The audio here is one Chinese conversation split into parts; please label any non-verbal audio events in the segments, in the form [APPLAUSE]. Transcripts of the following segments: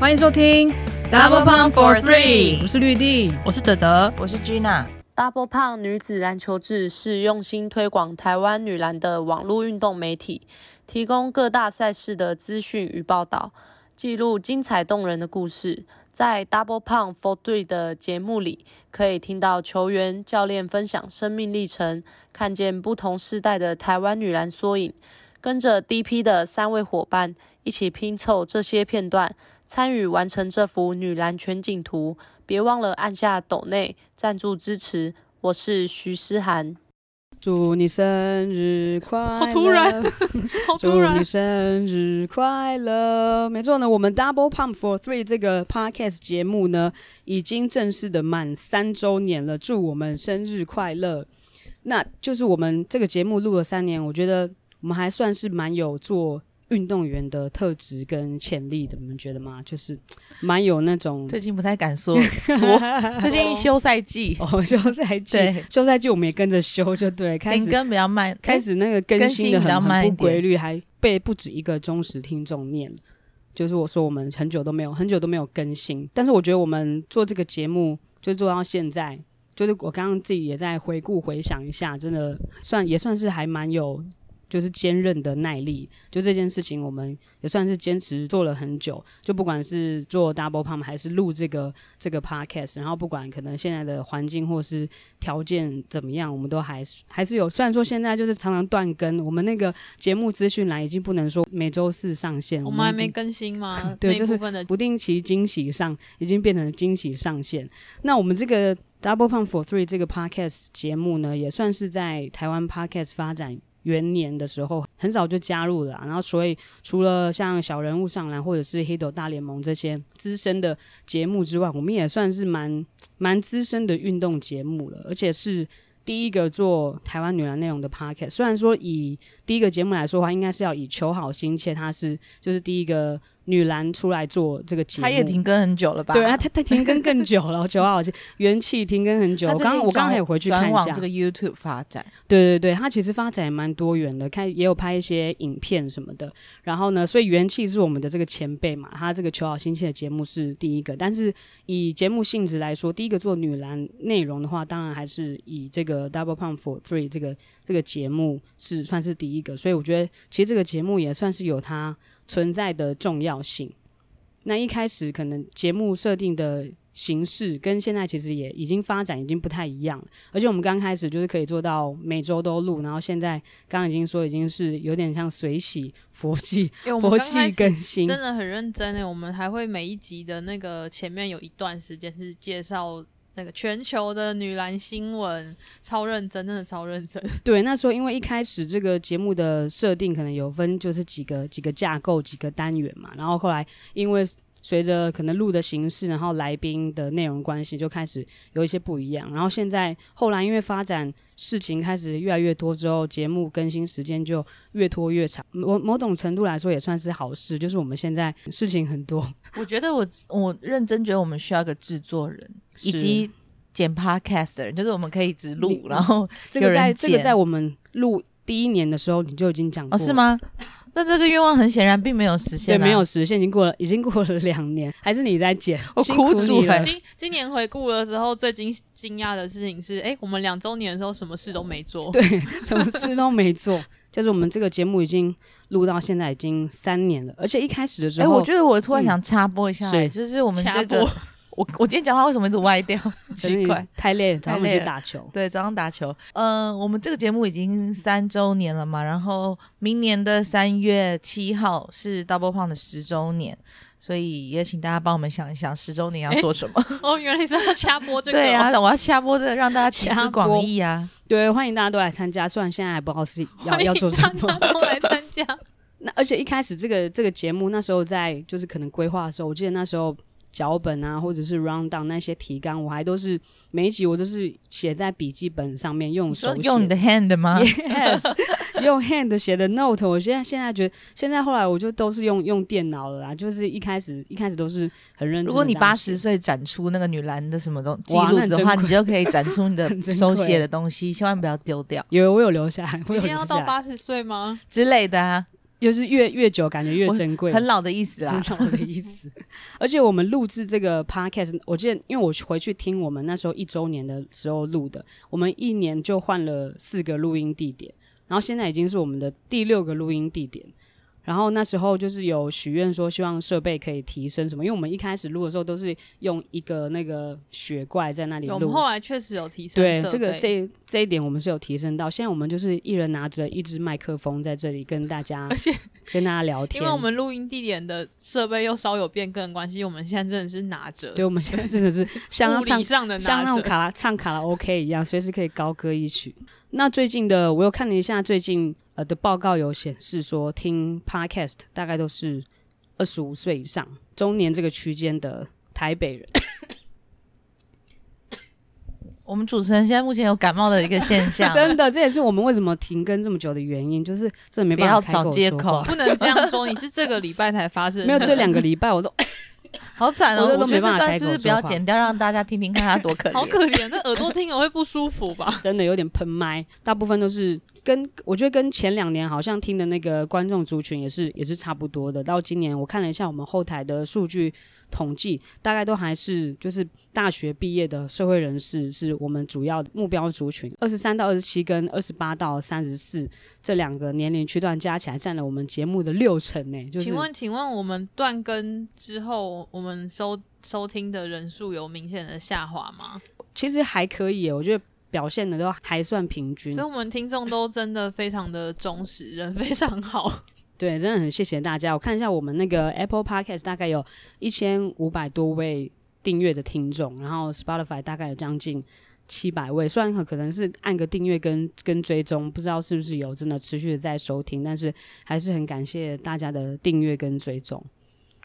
欢迎收听 Double Pump for Three，我是绿地，我是德德，我是 Gina。Double Pump 女子篮球志是用心推广台湾女篮的网络运动媒体，提供各大赛事的资讯与报道，记录精彩动人的故事。在 Double Pump for Three 的节目里，可以听到球员、教练分享生命历程，看见不同世代的台湾女篮缩影。跟着 DP 的三位伙伴一起拼凑这些片段，参与完成这幅女篮全景图。别忘了按下抖内赞助支持。我是徐思涵，祝你生日快乐！好突然，[LAUGHS] 好突然！祝你生日快乐！没错呢，我们 Double Pump for Three 这个 Podcast 节目呢，已经正式的满三周年了。祝我们生日快乐！那就是我们这个节目录了三年，我觉得。我们还算是蛮有做运动员的特质跟潜力的，你们觉得吗？就是蛮有那种。最近不太敢说 [LAUGHS] 说，最近休赛季 [LAUGHS] 哦，休赛季，对，休赛季我们也跟着休，就对，开始更比较慢，开始那个更新的很很不规律，还被不止一个忠实听众念，就是我说我们很久都没有很久都没有更新，但是我觉得我们做这个节目就做到现在，就是我刚刚自己也在回顾回想一下，真的算也算是还蛮有。就是坚韧的耐力，就这件事情，我们也算是坚持做了很久。就不管是做 Double Pump 还是录这个这个 Podcast，然后不管可能现在的环境或是条件怎么样，我们都还是还是有。虽然说现在就是常常断更，我们那个节目资讯栏已经不能说每周四上线，我们还没更新吗？[LAUGHS] 对，就是不定期惊喜上，已经变成惊喜上线。那我们这个 Double Pump for Three 这个 Podcast 节目呢，也算是在台湾 Podcast 发展。元年的时候很早就加入了，然后所以除了像小人物上篮或者是黑斗大联盟这些资深的节目之外，我们也算是蛮蛮资深的运动节目了，而且是第一个做台湾女篮内容的 podcast。虽然说以第一个节目来说的话，应该是要以求好心切，它是就是第一个。女篮出来做这个节目，她也停更很久了吧？对啊，她她停更更久了，[LAUGHS] 九号元气停更很久。我刚我刚刚还有回去看一下这个 YouTube 发展。对对对，她其实发展也蛮多元的，看也有拍一些影片什么的。然后呢，所以元气是我们的这个前辈嘛，她这个求好心切的节目是第一个。但是以节目性质来说，第一个做女篮内容的话，当然还是以这个 Double Pump for Three 这个这个节目是算是第一个。所以我觉得，其实这个节目也算是有它。存在的重要性。那一开始可能节目设定的形式跟现在其实也已经发展已经不太一样了。而且我们刚开始就是可以做到每周都录，然后现在刚刚已经说已经是有点像随喜佛系，佛系 [LAUGHS] 更新，真的很认真诶。我们还会每一集的那个前面有一段时间是介绍。那个全球的女篮新闻超认真，真的超认真。[LAUGHS] 对，那时候因为一开始这个节目的设定可能有分，就是几个几个架构、几个单元嘛。然后后来因为随着可能录的形式，然后来宾的内容关系，就开始有一些不一样。然后现在后来因为发展事情开始越来越多之后，节目更新时间就越拖越长。某某种程度来说也算是好事，就是我们现在事情很多。[LAUGHS] 我觉得我我认真觉得我们需要一个制作人。以及剪 podcast 的人，就是我们可以只录，然后这个在这个在我们录第一年的时候你就已经讲过，哦，是吗？那这个愿望很显然并没有实现，啊，对，没有实现，已经过了，已经过了两年，还是你在剪？[LAUGHS] 我苦主了。今今年回顾的时候，最惊惊讶的事情是，哎，我们两周年的时候什么事都没做，[LAUGHS] 对，什么事都没做，就是我们这个节目已经录到现在已经三年了，而且一开始的时候，哎，我觉得我突然想插播一下，嗯，就是我们这个。我我今天讲话为什么一直歪掉？[LAUGHS] 奇怪，太累了，早上去打球。对，早上打球。嗯、呃，我们这个节目已经三周年了嘛，然后明年的三月七号是 Double Pump 的十周年，所以也请大家帮我们想一想十周年要做什么。[LAUGHS] 哦，原来是要掐播这个。[LAUGHS] 对啊，我要掐播这个，让大家集思广益啊。对，欢迎大家都来参加，虽然现在还不知道是要要做什么。大家都来参加。那而且一开始这个这个节目那时候在就是可能规划的时候，我记得那时候。脚本啊，或者是 round down 那些提纲，我还都是每一集我都是写在笔记本上面用手写。用你的 hand 吗？Yes，[LAUGHS] 用 hand 写的 note。我现在现在觉得，现在后来我就都是用用电脑了啦。就是一开始一开始都是很认真。如果你八十岁展出那个女篮的什么东记录的话，你就可以展出你的 [LAUGHS] 手写的东西，千万不要丢掉。有我有留下来，我有一定要到八十岁吗？之类的啊。就是越越久感觉越珍贵，很老的意思啦，很老的意思。[LAUGHS] 而且我们录制这个 podcast，我记得因为我回去听我们那时候一周年的时候录的，我们一年就换了四个录音地点，然后现在已经是我们的第六个录音地点。然后那时候就是有许愿说，希望设备可以提升什么，因为我们一开始录的时候都是用一个那个雪怪在那里录。我们后来确实有提升。对，这个这这一点我们是有提升到。现在我们就是一人拿着一支麦克风在这里跟大家，而且 [LAUGHS] 跟大家聊天。因为我们录音地点的设备又稍有变更的关系，我们现在真的是拿着。对，我们现在真的是 [LAUGHS] 像唱上的像那种卡拉唱卡拉 OK 一样，随时可以高歌一曲。那最近的我又看了一下，最近。呃的报告有显示说，听 Podcast 大概都是二十五岁以上中年这个区间的台北人。[COUGHS] 我们主持人现在目前有感冒的一个现象，[LAUGHS] 真的，这也是我们为什么停更这么久的原因，就是真的没办法找借口，不能这样说。你是这个礼拜才发生，[LAUGHS] 没有这两个礼拜我都 [LAUGHS] 好惨哦，我，我觉得这段是不是不要剪掉，让大家听听看他多可怜，好可怜，那耳朵听了会不舒服吧？真的有点喷麦，大部分都是。跟我觉得跟前两年好像听的那个观众族群也是也是差不多的。到今年我看了一下我们后台的数据统计，大概都还是就是大学毕业的社会人士是我们主要的目标族群。二十三到二十七跟二十八到三十四这两个年龄区段加起来占了我们节目的六成呢。就是，请问请问我们断更之后，我们收收听的人数有明显的下滑吗？其实还可以，我觉得。表现的都还算平均，所以我们听众都真的非常的忠实，人非常好。[LAUGHS] 对，真的很谢谢大家。我看一下我们那个 Apple Podcast 大概有一千五百多位订阅的听众，然后 Spotify 大概有将近七百位。虽然可可能是按个订阅跟跟追踪，不知道是不是有真的持续的在收听，但是还是很感谢大家的订阅跟追踪。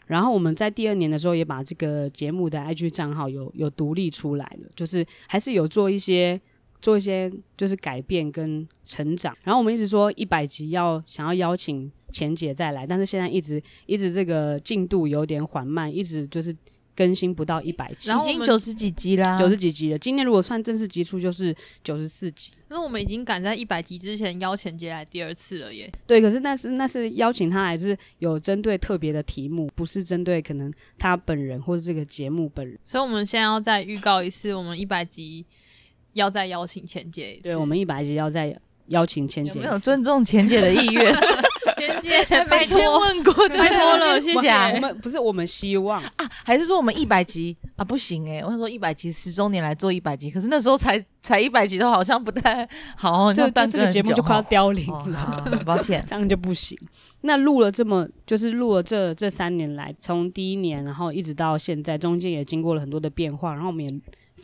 然后我们在第二年的时候也把这个节目的 IG 账号有有独立出来了，就是还是有做一些。做一些就是改变跟成长，然后我们一直说一百集要想要邀请钱姐再来，但是现在一直一直这个进度有点缓慢，一直就是更新不到一百集，然后已经九十几集啦，九十几集了。今天如果算正式集数，就是九十四集。那我们已经赶在一百集之前邀钱姐来第二次了耶。对，可是那是那是邀请她还是有针对特别的题目，不是针对可能她本人或者这个节目本人。所以我们现在要再预告一次，我们一百集。要再邀请钱姐一次，对，我们一百集要再邀请钱姐，有没有尊重钱姐的意愿？[LAUGHS] 钱姐，拜托问过，拜托了，谢谢。我们不是我们希望啊，还是说我们一百集啊？不行哎、欸，我想说一百集十周年来做一百集，可是那时候才才一百集，都好像不太好，这这这个节目就快要凋零了，哦哦、抱歉，[LAUGHS] 这样就不行。那录了这么，就是录了这这三年来，从第一年然后一直到现在，中间也经过了很多的变化，然后我们也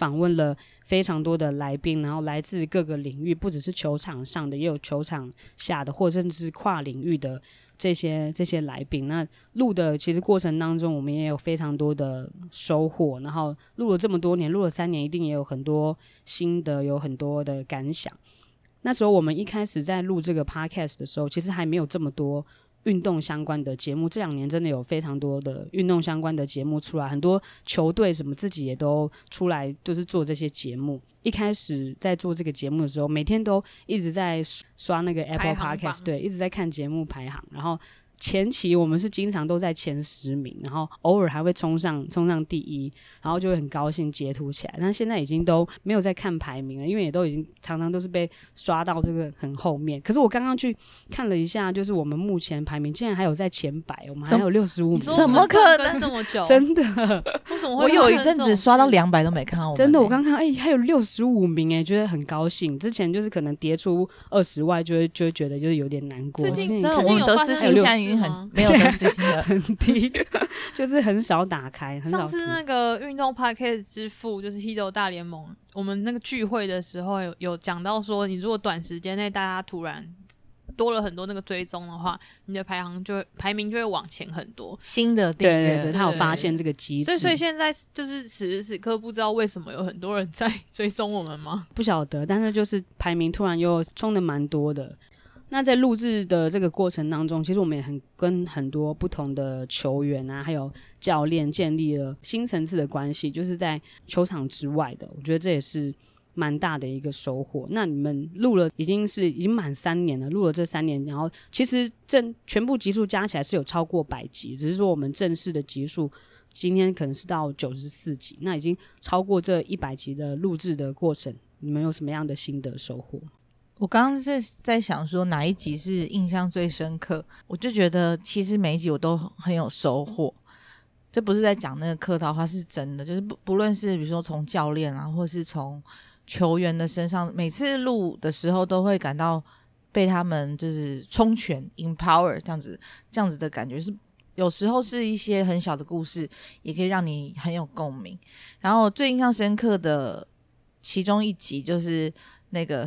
访问了。非常多的来宾，然后来自各个领域，不只是球场上的，也有球场下的，或甚至是跨领域的这些这些来宾。那录的其实过程当中，我们也有非常多的收获。然后录了这么多年，录了三年，一定也有很多心得，有很多的感想。那时候我们一开始在录这个 podcast 的时候，其实还没有这么多。运动相关的节目，这两年真的有非常多的运动相关的节目出来，很多球队什么自己也都出来，就是做这些节目。一开始在做这个节目的时候，每天都一直在刷那个 Apple Podcast，对，一直在看节目排行，然后。前期我们是经常都在前十名，然后偶尔还会冲上冲上第一，然后就会很高兴截图起来。但现在已经都没有在看排名了，因为也都已经常常都是被刷到这个很后面。可是我刚刚去看了一下，就是我们目前排名竟然还有在前百，我们还有六十五名，怎么可能这么久？真的？为什么会？我有一阵子刷到两百都没看到我。真的，我刚看哎、欸，还有六十五名哎、欸，觉得很高兴。之前就是可能跌出二十外，就会就会觉得就是有点难过。最近我们得失心经很没有。[LAUGHS] 很低，[LAUGHS] 就是很少打开。很少。上次那个运动 Podcast 之父就是 Hito 大联盟，我们那个聚会的时候有有讲到说，你如果短时间内大家突然多了很多那个追踪的话，你的排行就会排名就会往前很多。新的订阅，对对对，他有发现这个机制。所以所以现在就是此时此刻不知道为什么有很多人在追踪我们吗？不晓得，但是就是排名突然又冲的蛮多的。那在录制的这个过程当中，其实我们也很跟很多不同的球员啊，还有教练建立了新层次的关系，就是在球场之外的。我觉得这也是蛮大的一个收获。那你们录了已经是已经满三年了，录了这三年，然后其实正全部集数加起来是有超过百集，只是说我们正式的集数今天可能是到九十四集，那已经超过这一百集的录制的过程，你们有什么样的心得收获？我刚刚在在想说哪一集是印象最深刻，我就觉得其实每一集我都很有收获。这不是在讲那个客套话，是真的。就是不不论是比如说从教练啊，或是从球员的身上，每次录的时候都会感到被他们就是充权 empower 这样子这样子的感觉。是有时候是一些很小的故事，也可以让你很有共鸣。然后最印象深刻的其中一集就是那个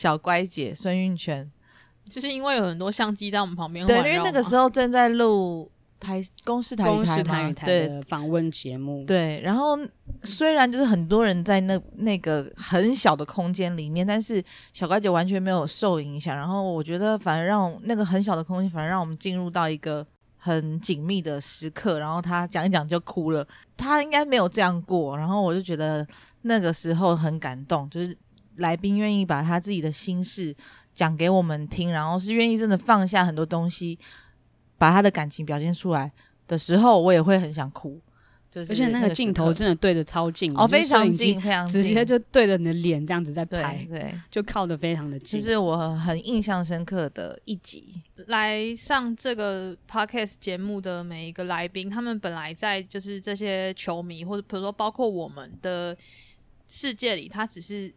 小乖姐孙运筌，就是因为有很多相机在我们旁边，对，因为那个时候正在录。台公视台语台嘛，对访问节目，对。然后虽然就是很多人在那那个很小的空间里面，但是小乖姐完全没有受影响。然后我觉得反而让那个很小的空间，反而让我们进入到一个很紧密的时刻。然后她讲一讲就哭了，她应该没有这样过。然后我就觉得那个时候很感动，就是来宾愿意把他自己的心事讲给我们听，然后是愿意真的放下很多东西。把他的感情表现出来的时候，我也会很想哭。就是、而且那个镜头真的对着超近哦，非常近，非常近，直接就对着你的脸这样子在拍，对，对就靠的非常的近。其实我很印象深刻的一集，来上这个 podcast 节目的每一个来宾，他们本来在就是这些球迷或者比如说包括我们的世界里，他只是。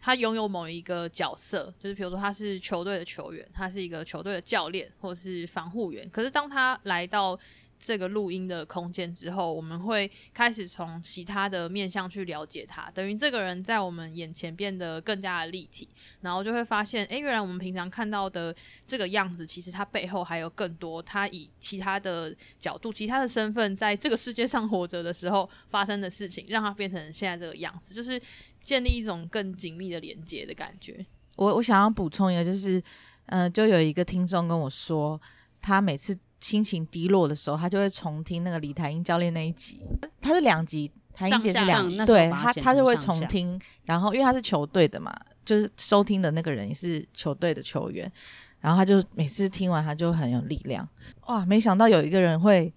他拥有某一个角色，就是比如说他是球队的球员，他是一个球队的教练，或是防护员。可是当他来到这个录音的空间之后，我们会开始从其他的面向去了解他，等于这个人在我们眼前变得更加的立体，然后就会发现，诶，原来我们平常看到的这个样子，其实他背后还有更多，他以其他的角度、其他的身份，在这个世界上活着的时候发生的事情，让他变成现在这个样子，就是建立一种更紧密的连接的感觉。我我想要补充一个，就是，呃，就有一个听众跟我说，他每次。心情低落的时候，他就会重听那个李台英教练那一集。他是两集，台英姐是两集，对他他就会重听。然后因为他是球队的嘛，就是收听的那个人也是球队的球员，然后他就每次听完他就很有力量。哇，没想到有一个人会。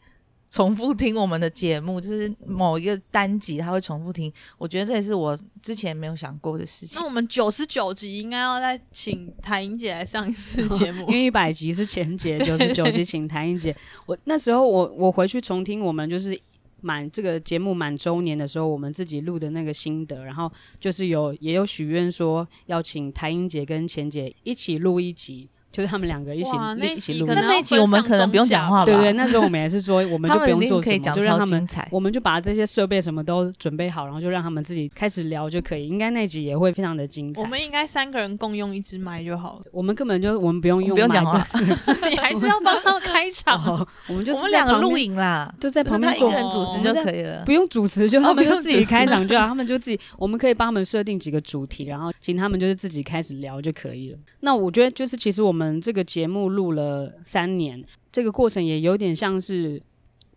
重复听我们的节目，[LAUGHS] 就是某一个单集他会重复听，我觉得这也是我之前没有想过的事情。那我们九十九集应该要再请谭英姐来上一次节目，因为一百集是前节，[LAUGHS] 九十九集请谭英姐。我那时候我我回去重听我们就是满这个节目满周年的时候，我们自己录的那个心得，然后就是有也有许愿说要请台英姐跟钱姐一起录一集。就是他们两个一起一起录，那那一集我们可能不用讲话吧？对对，那时候我们也是说，我们就不用做什么，就让他们，我们就把这些设备什么都准备好，然后就让他们自己开始聊就可以。应该那集也会非常的精彩。我们应该三个人共用一支麦就好了。我们根本就我们不用用，不用讲话，[LAUGHS] 你还是要帮他们开场。[LAUGHS] 我们就我们两个录影啦，就在旁边做主持就可以了，不用主持，就他们就自己开场就好，他们就自己，我们可以帮他们设定几个主题，然后请他们就是自己开始聊就可以了。那我觉得就是其实我们们这个节目。录了三年，这个过程也有点像是，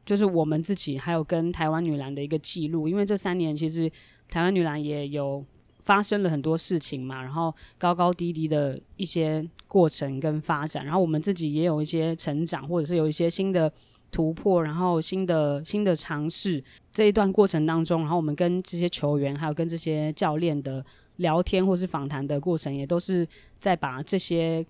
就是我们自己还有跟台湾女篮的一个记录。因为这三年其实台湾女篮也有发生了很多事情嘛，然后高高低低的一些过程跟发展，然后我们自己也有一些成长，或者是有一些新的突破，然后新的新的尝试。这一段过程当中，然后我们跟这些球员还有跟这些教练的聊天或是访谈的过程，也都是在把这些。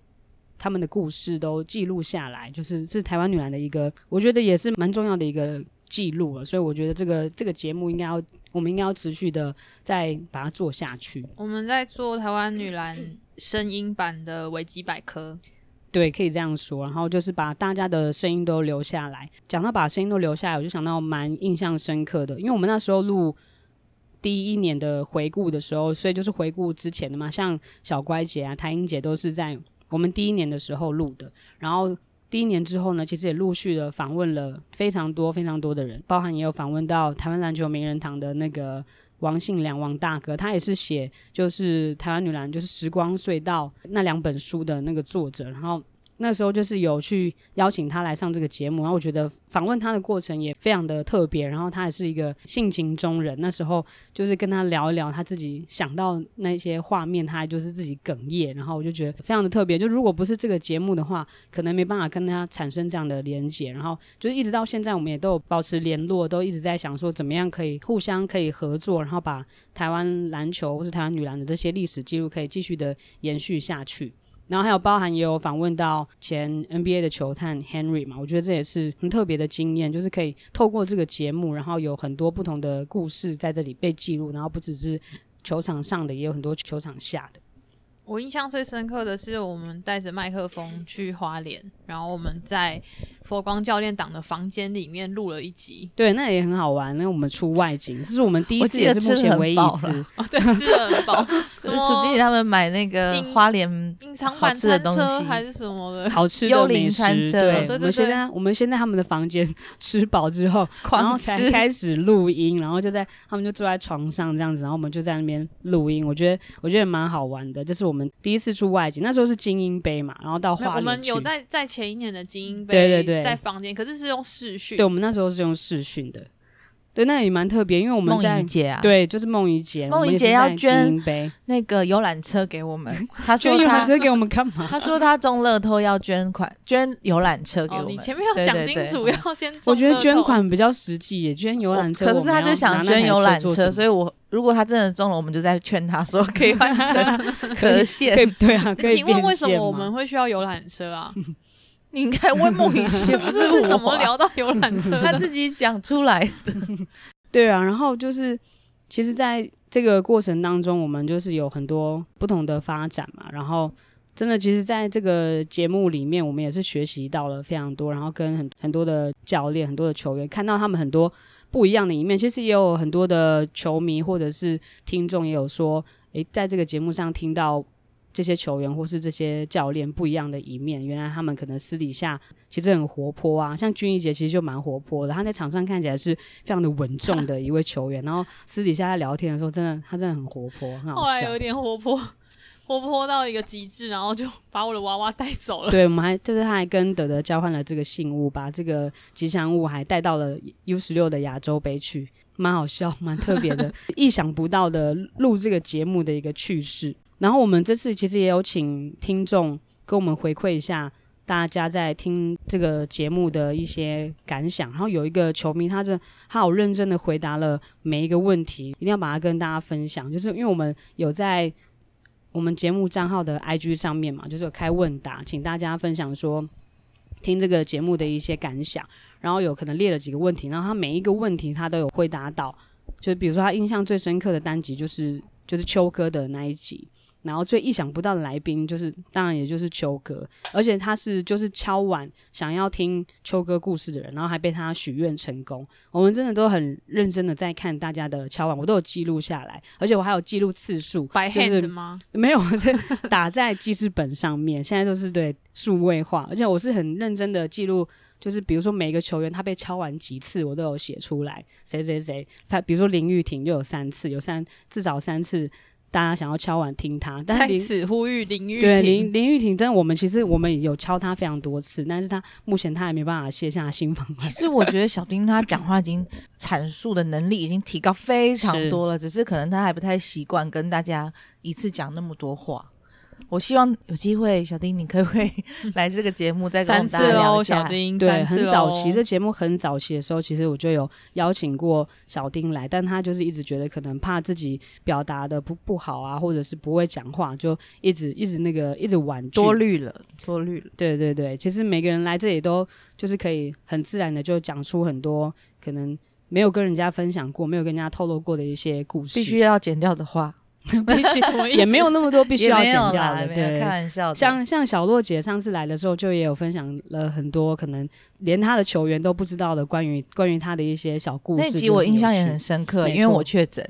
他们的故事都记录下来，就是是台湾女篮的一个，我觉得也是蛮重要的一个记录了。所以我觉得这个这个节目应该要，我们应该要持续的再把它做下去。我们在做台湾女篮声音版的维基百科，对，可以这样说。然后就是把大家的声音都留下来。讲到把声音都留下来，我就想到蛮印象深刻的，因为我们那时候录第一年的回顾的时候，所以就是回顾之前的嘛，像小乖姐啊、台英姐都是在。我们第一年的时候录的，然后第一年之后呢，其实也陆续的访问了非常多非常多的人，包含也有访问到台湾篮球名人堂的那个王信良王大哥，他也是写就是台湾女篮就是时光隧道那两本书的那个作者，然后那时候就是有去邀请他来上这个节目，然后我觉得访问他的过程也非常的特别，然后他也是一个性情中人。那时候就是跟他聊一聊他自己想到那些画面，他就是自己哽咽，然后我就觉得非常的特别。就如果不是这个节目的话，可能没办法跟他产生这样的连接。然后就是一直到现在，我们也都有保持联络，都一直在想说怎么样可以互相可以合作，然后把台湾篮球或是台湾女篮的这些历史记录可以继续的延续下去。然后还有包含也有访问到前 NBA 的球探 Henry 嘛，我觉得这也是很特别的经验，就是可以透过这个节目，然后有很多不同的故事在这里被记录，然后不只是球场上的，也有很多球场下的。我印象最深刻的是，我们带着麦克风去花莲，然后我们在佛光教练党的房间里面录了一集。对，那也很好玩。那我们出外景，这是我们第一次，也是目前唯一一次。[LAUGHS] 哦，对，吃的很饱。什么？鼠弟他们买那个花莲隐藏版餐车还是什么的？好吃的美食。对，我们现在我们先在他们的房间 [LAUGHS] 吃饱之后，然后才开始录音，然后就在他们就坐在床上这样子，然后我们就在那边录音。我觉得我觉得蛮好玩的，就是我们。第一次出外景，那时候是精英杯嘛，然后到花莲。我们有在在前一年的精英杯，对对对，在房间，可是是用视讯。对，我们那时候是用视讯的。对，那也蛮特别，因为我们在梦怡姐啊，对，就是梦怡姐，梦怡姐要捐那个游览车给我们，[LAUGHS] 她说游览车给我们干嘛？她说她中乐透要捐款，捐游览车给我们。你前面要讲清楚，要先。我觉得捐款比较实际，也捐游览车。可是他就想捐游览车，所以我如果他真的中了，我们就在劝他说 [LAUGHS] 可以换成折现。对啊，可以。请问为什么我们会需要游览车啊？[LAUGHS] 你应该问梦怡姐，[LAUGHS] 不是我怎么聊到游览车？他自己讲出来的。[LAUGHS] 对啊，然后就是，其实在这个过程当中，我们就是有很多不同的发展嘛。然后，真的，其实在这个节目里面，我们也是学习到了非常多，然后跟很很多的教练、很多的球员，看到他们很多不一样的一面。其实也有很多的球迷或者是听众也有说，诶，在这个节目上听到。这些球员或是这些教练不一样的一面，原来他们可能私底下其实很活泼啊，像君怡姐其实就蛮活泼的，他在场上看起来是非常的稳重的一位球员，然后私底下在聊天的时候，真的他真的很活泼，很好笑。后来有点活泼，活泼到一个极致，然后就把我的娃娃带走了。对，我们还就是他还跟德德交换了这个信物，把这个吉祥物还带到了 U 十六的亚洲杯去，蛮好笑，蛮特别的，意想不到的录这个节目的一个趣事。然后我们这次其实也有请听众跟我们回馈一下，大家在听这个节目的一些感想。然后有一个球迷，他这他好认真的回答了每一个问题，一定要把它跟大家分享。就是因为我们有在我们节目账号的 IG 上面嘛，就是有开问答，请大家分享说听这个节目的一些感想。然后有可能列了几个问题，然后他每一个问题他都有回答到。就比如说他印象最深刻的单集就是就是秋哥的那一集。然后最意想不到的来宾就是，当然也就是秋哥，而且他是就是敲碗想要听秋哥故事的人，然后还被他许愿成功。我们真的都很认真的在看大家的敲碗，我都有记录下来，而且我还有记录次数。白 hand 吗？没有，[LAUGHS] 在打在记事本上面，现在都是对数位化，而且我是很认真的记录，就是比如说每个球员他被敲完几次，我都有写出来。谁谁谁，他比如说林玉婷就有三次，有三至少三次。大家想要敲碗听他，[LAUGHS] 但是在此呼吁林玉婷。对林林玉婷，真的，我们其实我们有敲他非常多次，但是他目前他还没办法卸下心防。其实我觉得小丁他讲话已经阐述的能力已经提高非常多了，是只是可能他还不太习惯跟大家一次讲那么多话。我希望有机会，小丁，你可不可以 [LAUGHS] 来这个节目再跟大家聊一下？小丁，对，很早期这节目很早期的时候，其实我就有邀请过小丁来，但他就是一直觉得可能怕自己表达的不不好啊，或者是不会讲话，就一直一直那个一直婉拒，多虑了，多虑了。对对对，其实每个人来这里都就是可以很自然的就讲出很多可能没有跟人家分享过、没有跟人家透露过的一些故事，必须要剪掉的话。[LAUGHS] 必须 [LAUGHS] 也没有那么多必须要剪掉的，对，开玩笑。像像小洛姐上次来的时候，就也有分享了很多可能连她的球员都不知道的关于关于她的一些小故事。那集我印象也很深刻，因为我确诊。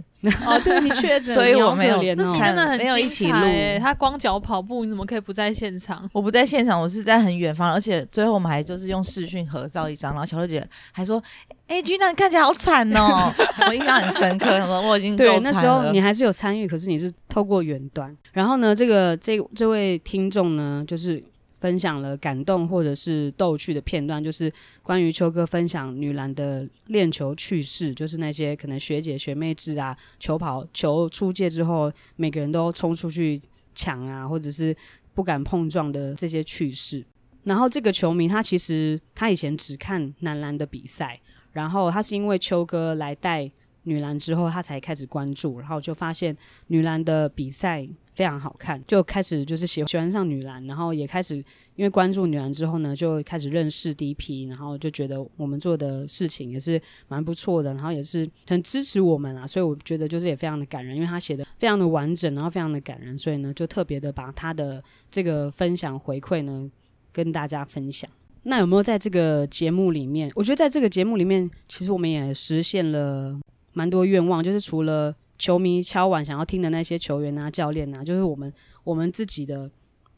哦，对，你确诊，[LAUGHS] 所以我没有连。那集真的很没有一起录。他光脚跑步，你怎么可以不在现场？我不在现场，我是在很远方，而且最后我们还就是用视讯合照一张，然后小洛姐还说。哎，Gina，你看起来好惨哦！[LAUGHS] 我印象很深刻，[LAUGHS] 我说我已经对那时候你还是有参与，可是你是透过远端。然后呢，这个这这位听众呢，就是。分享了感动或者是逗趣的片段，就是关于秋哥分享女篮的练球趣事，就是那些可能学姐学妹制啊，球跑球出界之后，每个人都冲出去抢啊，或者是不敢碰撞的这些趣事。然后这个球迷他其实他以前只看男篮的比赛，然后他是因为秋哥来带女篮之后，他才开始关注，然后就发现女篮的比赛非常好看，就开始就是喜喜欢上女篮，然后也开始因为关注女篮之后呢，就开始认识 DP，然后就觉得我们做的事情也是蛮不错的，然后也是很支持我们啊，所以我觉得就是也非常的感人，因为他写的非常的完整，然后非常的感人，所以呢就特别的把他的这个分享回馈呢。跟大家分享，那有没有在这个节目里面？我觉得在这个节目里面，其实我们也实现了蛮多愿望，就是除了球迷敲碗想要听的那些球员啊、教练啊，就是我们我们自己的。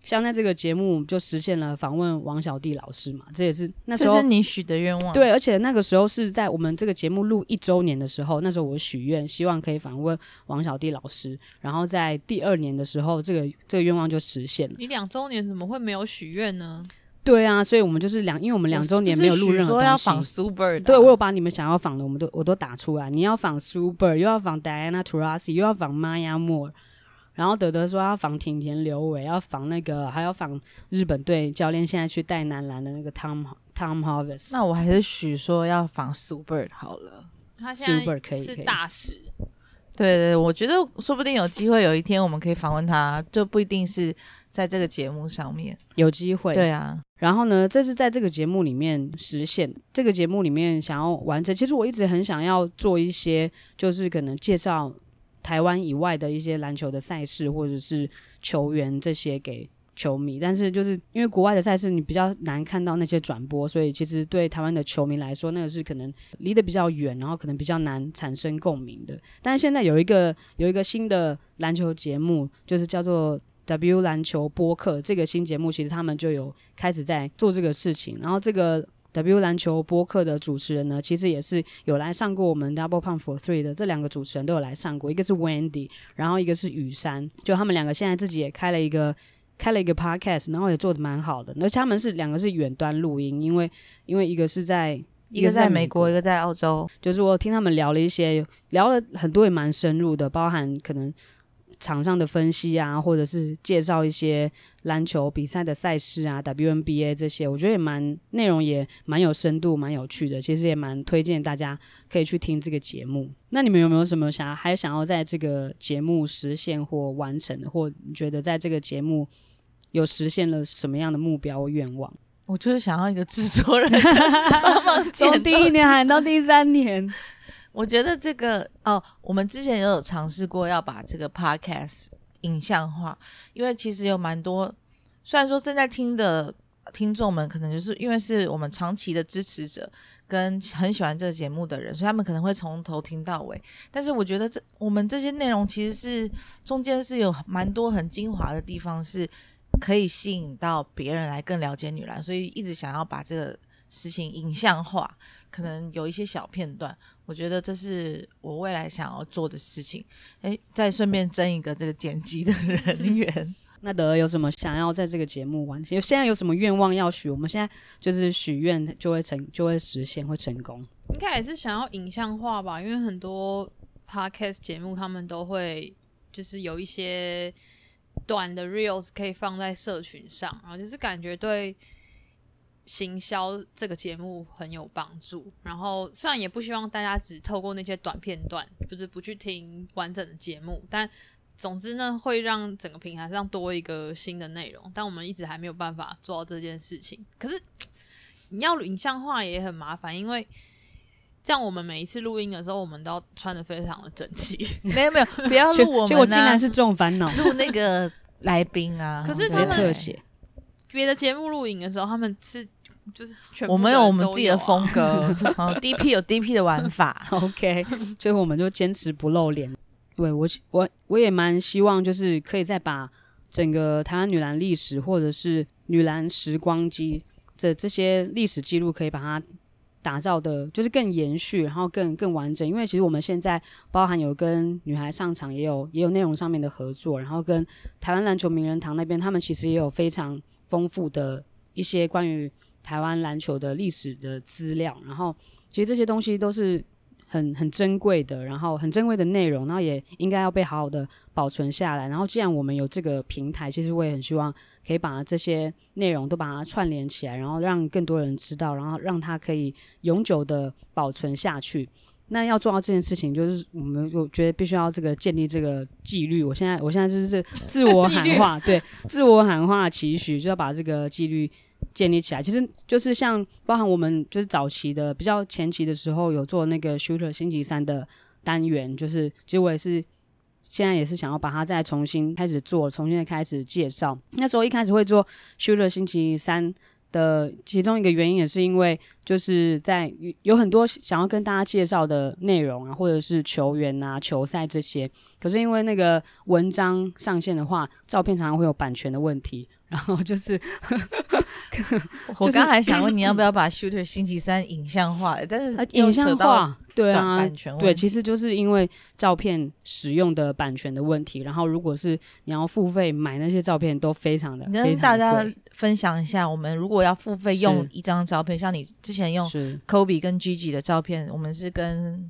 像在这个节目就实现了访问王小弟老师嘛，这也是那时候这是你许的愿望。对，而且那个时候是在我们这个节目录一周年的时候，那时候我许愿希望可以访问王小弟老师，然后在第二年的时候，这个这个愿望就实现了。你两周年怎么会没有许愿呢？对啊，所以我们就是两，因为我们两周年没有录任何东西。说要仿 Super，对，我有把你们想要仿的，我们都我都打出来。你要仿 Super，又要仿 Diana Taurasi，又要仿 Maya Moore。然后德德说要访町田刘伟，要仿那个，还要仿日本队教练现在去带男篮的那个 Tom Tom Hovis。那我还是许说要仿 Super 好了。他现在是大使。对对，我觉得说不定有机会，有一天我们可以访问他，就不一定是在这个节目上面有机会。对啊。然后呢，这是在这个节目里面实现。这个节目里面想要完成，其实我一直很想要做一些，就是可能介绍。台湾以外的一些篮球的赛事，或者是球员这些给球迷，但是就是因为国外的赛事你比较难看到那些转播，所以其实对台湾的球迷来说，那个是可能离得比较远，然后可能比较难产生共鸣的。但是现在有一个有一个新的篮球节目，就是叫做 W 篮球播客，这个新节目其实他们就有开始在做这个事情，然后这个。W 篮球播客的主持人呢，其实也是有来上过我们 Double Pump for Three 的，这两个主持人都有来上过，一个是 Wendy，然后一个是雨山，就他们两个现在自己也开了一个开了一个 Podcast，然后也做的蛮好的。而且他们是两个是远端录音，因为因为一个是在一个在美国，一个在澳洲，就是我听他们聊了一些，聊了很多也蛮深入的，包含可能。场上的分析啊，或者是介绍一些篮球比赛的赛事啊，WNBA 这些，我觉得也蛮内容也蛮有深度，蛮有趣的。其实也蛮推荐大家可以去听这个节目。那你们有没有什么想要还想要在这个节目实现或完成的，或你觉得在这个节目有实现了什么样的目标愿望？我就是想要一个制作人，[LAUGHS] 从第一年喊到第三年。我觉得这个哦，我们之前也有尝试过要把这个 podcast 影像化，因为其实有蛮多，虽然说正在听的听众们可能就是因为是我们长期的支持者跟很喜欢这个节目的人，所以他们可能会从头听到尾。但是我觉得这我们这些内容其实是中间是有蛮多很精华的地方，是可以吸引到别人来更了解女篮，所以一直想要把这个。实行影像化，可能有一些小片段，我觉得这是我未来想要做的事情。诶，再顺便争一个这个剪辑的人 [LAUGHS] 员。那德有什么想要在这个节目完成？现在有什么愿望要许？我们现在就是许愿就会成，就会实现，会成功。应该也是想要影像化吧，因为很多 podcast 节目他们都会就是有一些短的 reels 可以放在社群上，然后就是感觉对。行销这个节目很有帮助，然后虽然也不希望大家只透过那些短片段，就是不去听完整的节目，但总之呢，会让整个平台上多一个新的内容。但我们一直还没有办法做到这件事情。可是你要影像化也很麻烦，因为这样我们每一次录音的时候，我们都要穿的非常的整齐。[LAUGHS] 没有没有，不要录我们、啊，结果竟然是这种烦恼，[LAUGHS] 录那个来宾啊。可是他们特写别的节目录影的时候，他们是。就是我们有我们自己的风格，[LAUGHS] 哦，DP 有 DP 的玩法，[LAUGHS] OK，所以我们就坚持不露脸。对我，我我也蛮希望，就是可以再把整个台湾女篮历史，或者是女篮时光机的这些历史记录，可以把它打造的，就是更延续，然后更更完整。因为其实我们现在包含有跟女孩上场，也有也有内容上面的合作，然后跟台湾篮球名人堂那边，他们其实也有非常。丰富的一些关于台湾篮球的历史的资料，然后其实这些东西都是很很珍贵的，然后很珍贵的内容，然后也应该要被好好的保存下来。然后既然我们有这个平台，其实我也很希望可以把这些内容都把它串联起来，然后让更多人知道，然后让它可以永久的保存下去。那要做到这件事情，就是我们我觉得必须要这个建立这个纪律。我现在我现在就是自我喊话，对，自我喊话期许，就要把这个纪律建立起来。其实就是像包含我们就是早期的比较前期的时候有做那个 Shooter 星期三的单元，就是其实我也是现在也是想要把它再重新开始做，重新的开始介绍。那时候一开始会做 Shooter 星期三。的其中一个原因也是因为，就是在有很多想要跟大家介绍的内容啊，或者是球员啊、球赛这些，可是因为那个文章上线的话，照片常常会有版权的问题。然后就是，我刚还想问你要不要把 Shooter 星期三影像化，但是影像化，对啊，版权对，其实就是因为照片使用的版权的问题。然后如果是你要付费买那些照片，都非常的。跟大家分享一下，我们如果要付费用一张照片，像你之前用 Kobe 跟 Gigi 的照片，我们是跟。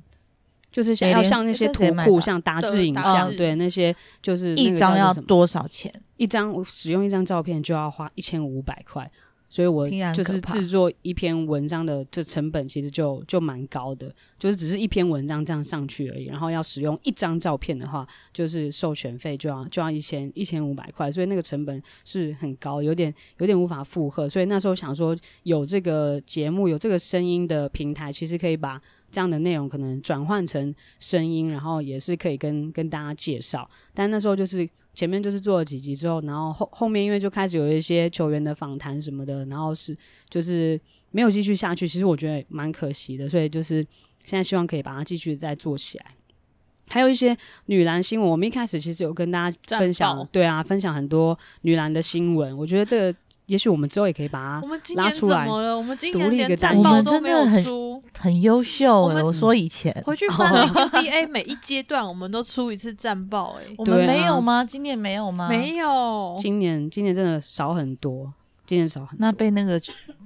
就是想要像那些图库，像达志影像，对那些就是一张要多少钱？一张我使用一张照片就要花一千五百块，所以我就是制作一篇文章的这成本其实就就蛮高的，就是只是一篇文章这样上去而已。然后要使用一张照片的话，就是授权费就要就要一千一千五百块，所以那个成本是很高，有点有点无法负荷。所以那时候想说，有这个节目，有这个声音的平台，其实可以把。这样的内容可能转换成声音，然后也是可以跟跟大家介绍。但那时候就是前面就是做了几集之后，然后后后面因为就开始有一些球员的访谈什么的，然后是就是没有继续下去。其实我觉得蛮可惜的，所以就是现在希望可以把它继续再做起来。还有一些女篮新闻，我们一开始其实有跟大家分享，对啊，分享很多女篮的新闻。我觉得这个。也许我们之后也可以把它拉出来。我们今年连战报都没有出，很优秀。我说以前回去翻 [LAUGHS] NBA 每一阶段，我们都出一次战报。哎，我们没有吗？今年没有吗？没有。今年今年真的少很多。今年少很，那被那个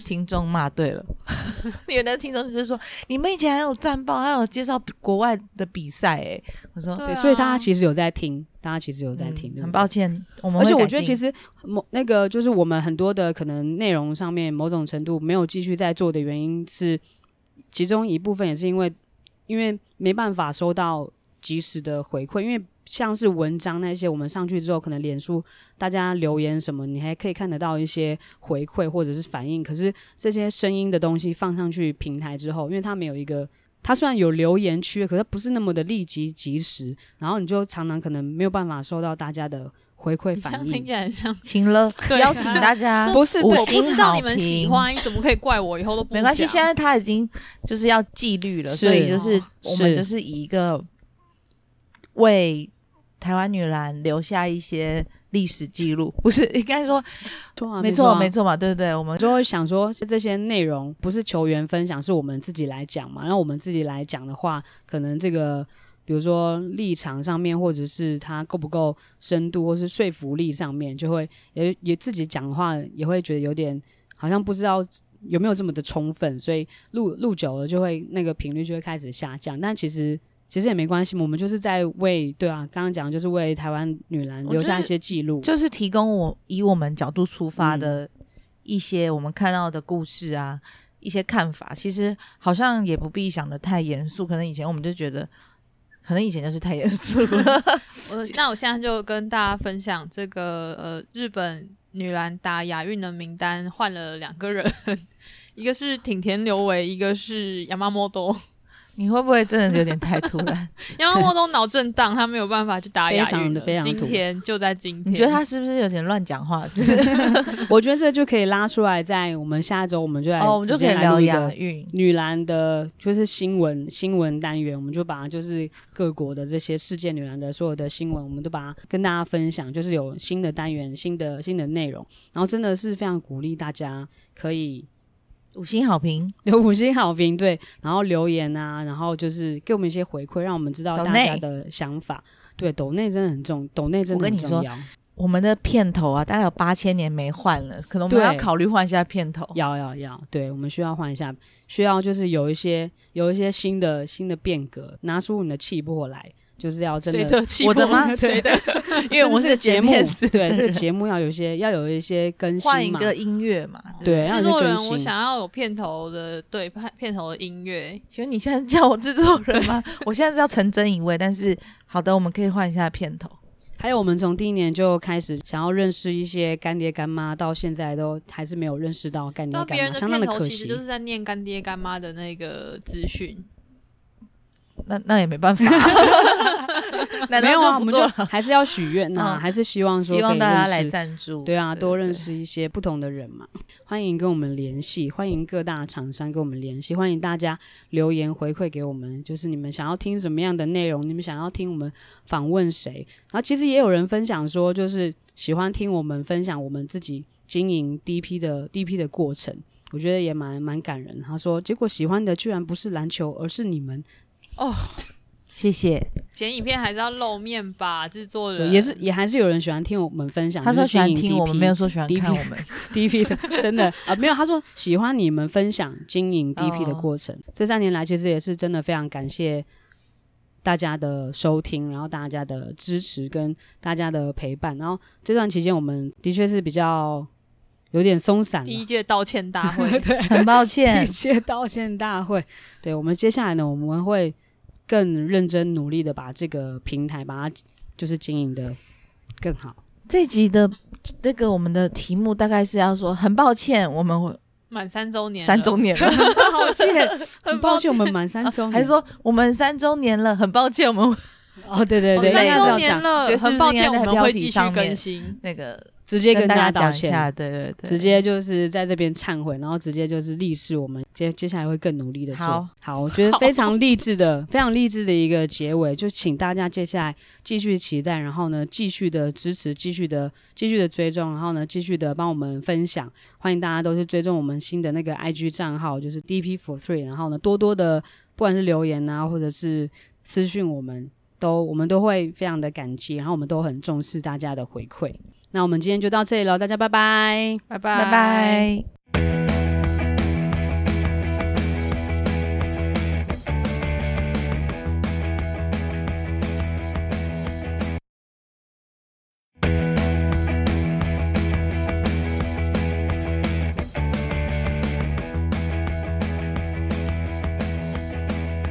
听众骂对了。[LAUGHS] 有的听众就是说，你们以前还有战报，还有介绍国外的比赛，哎，我说对，所以大家其实有在听，大家其实有在听。很抱歉，我们而且我觉得其实某那个就是我们很多的可能内容上面某种程度没有继续在做的原因是，其中一部分也是因为因为没办法收到及时的回馈，因为。像是文章那些，我们上去之后，可能脸书大家留言什么，你还可以看得到一些回馈或者是反应。可是这些声音的东西放上去平台之后，因为它没有一个，它虽然有留言区，可是不是那么的立即及时，然后你就常常可能没有办法收到大家的回馈反应。听起来像 [LAUGHS] 请了，邀请大家不是，我不知道你们喜欢，你怎么可以怪我？以后都不没关系。现在他已经就是要纪律了，所以就是我们就是以一个为。台湾女篮留下一些历史记录，[LAUGHS] 不是应该说，啊、没错没错嘛，对不对？我们就会想说，这些内容不是球员分享，是我们自己来讲嘛。然后我们自己来讲的话，可能这个，比如说立场上面，或者是它够不够深度，或是说服力上面，就会也也自己讲的话，也会觉得有点好像不知道有没有这么的充分，所以录录久了，就会那个频率就会开始下降。但其实。其实也没关系，我们就是在为对啊，刚刚讲就是为台湾女篮留下一些记录，就是提供我以我们角度出发的一些我们看到的故事啊，嗯、一些看法。其实好像也不必想的太严肃，可能以前我们就觉得，可能以前就是太严肃了。[LAUGHS] 我 [LAUGHS] 那我现在就跟大家分享这个呃，日本女篮打亚运的名单换了两个人，[LAUGHS] 一个是町田留为，一个是山本。你会不会真的有点太突然？[LAUGHS] 因为莫东脑震荡，他没有办法去打亚运的。今天就在今天，你觉得他是不是有点乱讲话？就 [LAUGHS] 是我觉得这就可以拉出来，在我们下一周我们就来，哦，我们就可以聊亚运女篮的，就是新闻新闻单元，我们就把就是各国的这些世界女篮的所有的新闻，我们都把它跟大家分享，就是有新的单元、新的新的内容，然后真的是非常鼓励大家可以。五星好评，有五星好评，对，然后留言啊，然后就是给我们一些回馈，让我们知道大家的想法。对，抖内真的很重，抖内真的很重要。我们的片头啊，大概有八千年没换了，可能我们要考虑换一下片头。要要要，对，我们需要换一下，需要就是有一些有一些新的新的变革，拿出你的气魄来。就是要真的，我的吗？[LAUGHS] 谁的？因为我是节目，对这个 [LAUGHS] 节目要有一些，要有一些更新嘛，换一个音乐嘛。对，制作人，我想要有片头的，对，片头的音乐。请问你现在叫我制作人吗？我现在是要成真一位，但是好的，我们可以换一下片头。还有，我们从第一年就开始想要认识一些干爹干妈，到现在都还是没有认识到干爹干妈，相当的可惜。其实就是在念干爹干妈的那个资讯。那那也没办法，[LAUGHS] 没有啊，我们就还是要许愿呐，还是希望说希望大家来赞助，对啊，多认识一些不同的人嘛。欢迎跟我们联系，欢迎各大厂商跟我们联系，欢迎大家留言回馈给我们，就是你们想要听什么样的内容，你们想要听我们访问谁。然后其实也有人分享说，就是喜欢听我们分享我们自己经营 DP 的 DP 的过程，我觉得也蛮蛮感人。他说，结果喜欢的居然不是篮球，而是你们。哦，谢谢。剪影片还是要露面吧，制作人也是，也还是有人喜欢听我们分享。他说喜欢听我们，没有说喜欢看我们。[LAUGHS] DP 的真的啊，没有。他说喜欢你们分享经营 DP 的过程。这三年来，其实也是真的非常感谢大家的收听，然后大家的支持跟大家的陪伴。然后这段期间，我们的确是比较有点松散。第一届道歉大会，[LAUGHS] 对，很抱歉。[LAUGHS] 第一届道歉大会，对，我们接下来呢，我们会。更认真努力的把这个平台把它就是经营的更好。这一集的那个我们的题目大概是要说，很抱歉，我们会满三周年，三周年了，[LAUGHS] 很抱歉，很抱歉，我们满三周年，还是说我们三周年了，很抱歉，我们哦，对对对，三周年了，很抱歉，我们会继续更新那个。直接跟大家道歉，对对对，直接就是在这边忏悔，然后直接就是立誓，我们接接下来会更努力的做好。好，我觉得 [LAUGHS] 非常励志的，非常励志的一个结尾，就请大家接下来继续期待，然后呢，继续的支持，继续的继续的追踪，然后呢，继续的帮我们分享。欢迎大家都是追踪我们新的那个 IG 账号，就是 DP for Three，然后呢，多多的不管是留言啊，或者是私讯，我们都我们都会非常的感激，然后我们都很重视大家的回馈。那我们今天就到这里了，大家拜拜，拜拜，拜拜。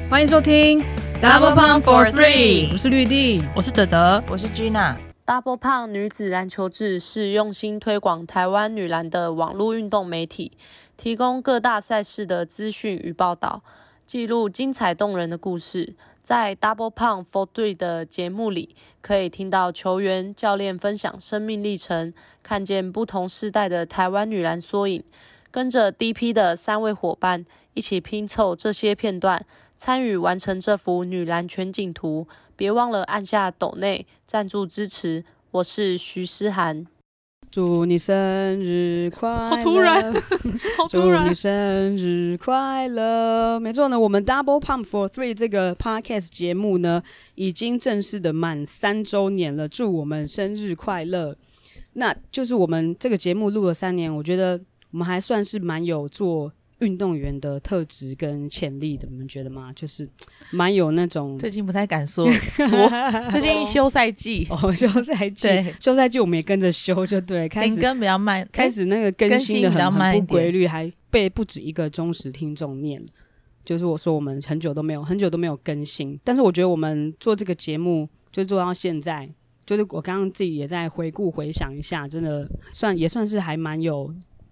欢迎收听 Double Pump for Three，我是绿地，我是德德，我是 Gina。Double Pump 女子篮球志是用心推广台湾女篮的网络运动媒体，提供各大赛事的资讯与报道，记录精彩动人的故事。在 Double 胖 For Three 的节目里，可以听到球员、教练分享生命历程，看见不同世代的台湾女篮缩影。跟着 DP 的三位伙伴一起拼凑这些片段，参与完成这幅女篮全景图。别忘了按下抖内赞助支持，我是徐思涵。祝你生日快乐！[LAUGHS] 好突然，好突然！祝你生日快乐！没错呢，我们 Double Pump for Three 这个 Podcast 节目呢，已经正式的满三周年了。祝我们生日快乐！那就是我们这个节目录了三年，我觉得我们还算是蛮有做。运动员的特质跟潜力的，你们觉得吗？就是蛮有那种。最近不太敢说 [LAUGHS] 说，最近休赛季哦，休赛季，对，休赛季我们也跟着休，就对，开始更比较慢，开始那个更新的很很不规律，还被不止一个忠实听众念。就是我说我们很久都没有很久都没有更新，但是我觉得我们做这个节目就做到现在，就是我刚刚自己也在回顾回想一下，真的算也算是还蛮有。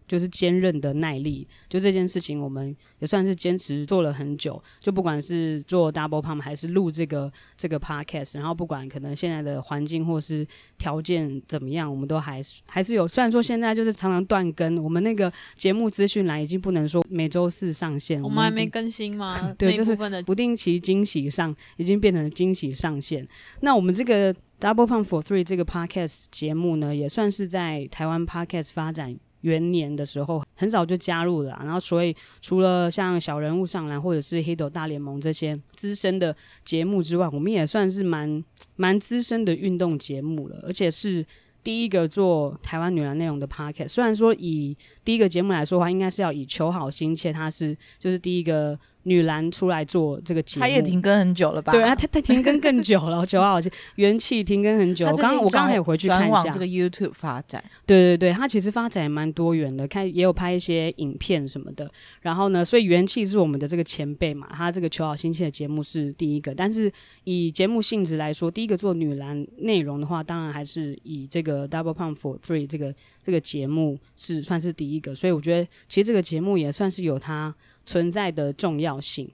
就是坚韧的耐力，就这件事情，我们也算是坚持做了很久。就不管是做 Double Pump 还是录这个这个 Podcast，然后不管可能现在的环境或是条件怎么样，我们都还是还是有。虽然说现在就是常常断更，我们那个节目资讯栏已经不能说每周四上线，我们还没更新吗？[LAUGHS] 对，就是不定期惊喜上，已经变成惊喜上线。那我们这个 Double Pump for Three 这个 Podcast 节目呢，也算是在台湾 Podcast 发展。元年的时候很早就加入了，然后所以除了像小人物上篮或者是黑斗大联盟这些资深的节目之外，我们也算是蛮蛮资深的运动节目了，而且是第一个做台湾女篮内容的 p o c k e t。虽然说以第一个节目来说的话，应该是要以求好心切，它是就是第一个。女篮出来做这个节目，他也停更很久了吧？对啊，她她停更更久了，九号 [LAUGHS] 元气停更很久。我刚我刚还有回去看一下这个 YouTube 发展。对对对，他其实发展也蛮多元的，看也有拍一些影片什么的。然后呢，所以元气是我们的这个前辈嘛，他这个求好心切的节目是第一个。但是以节目性质来说，第一个做女篮内容的话，当然还是以这个 Double Pump for Three 这个这个节目是算是第一个。所以我觉得其实这个节目也算是有它存在的重要性。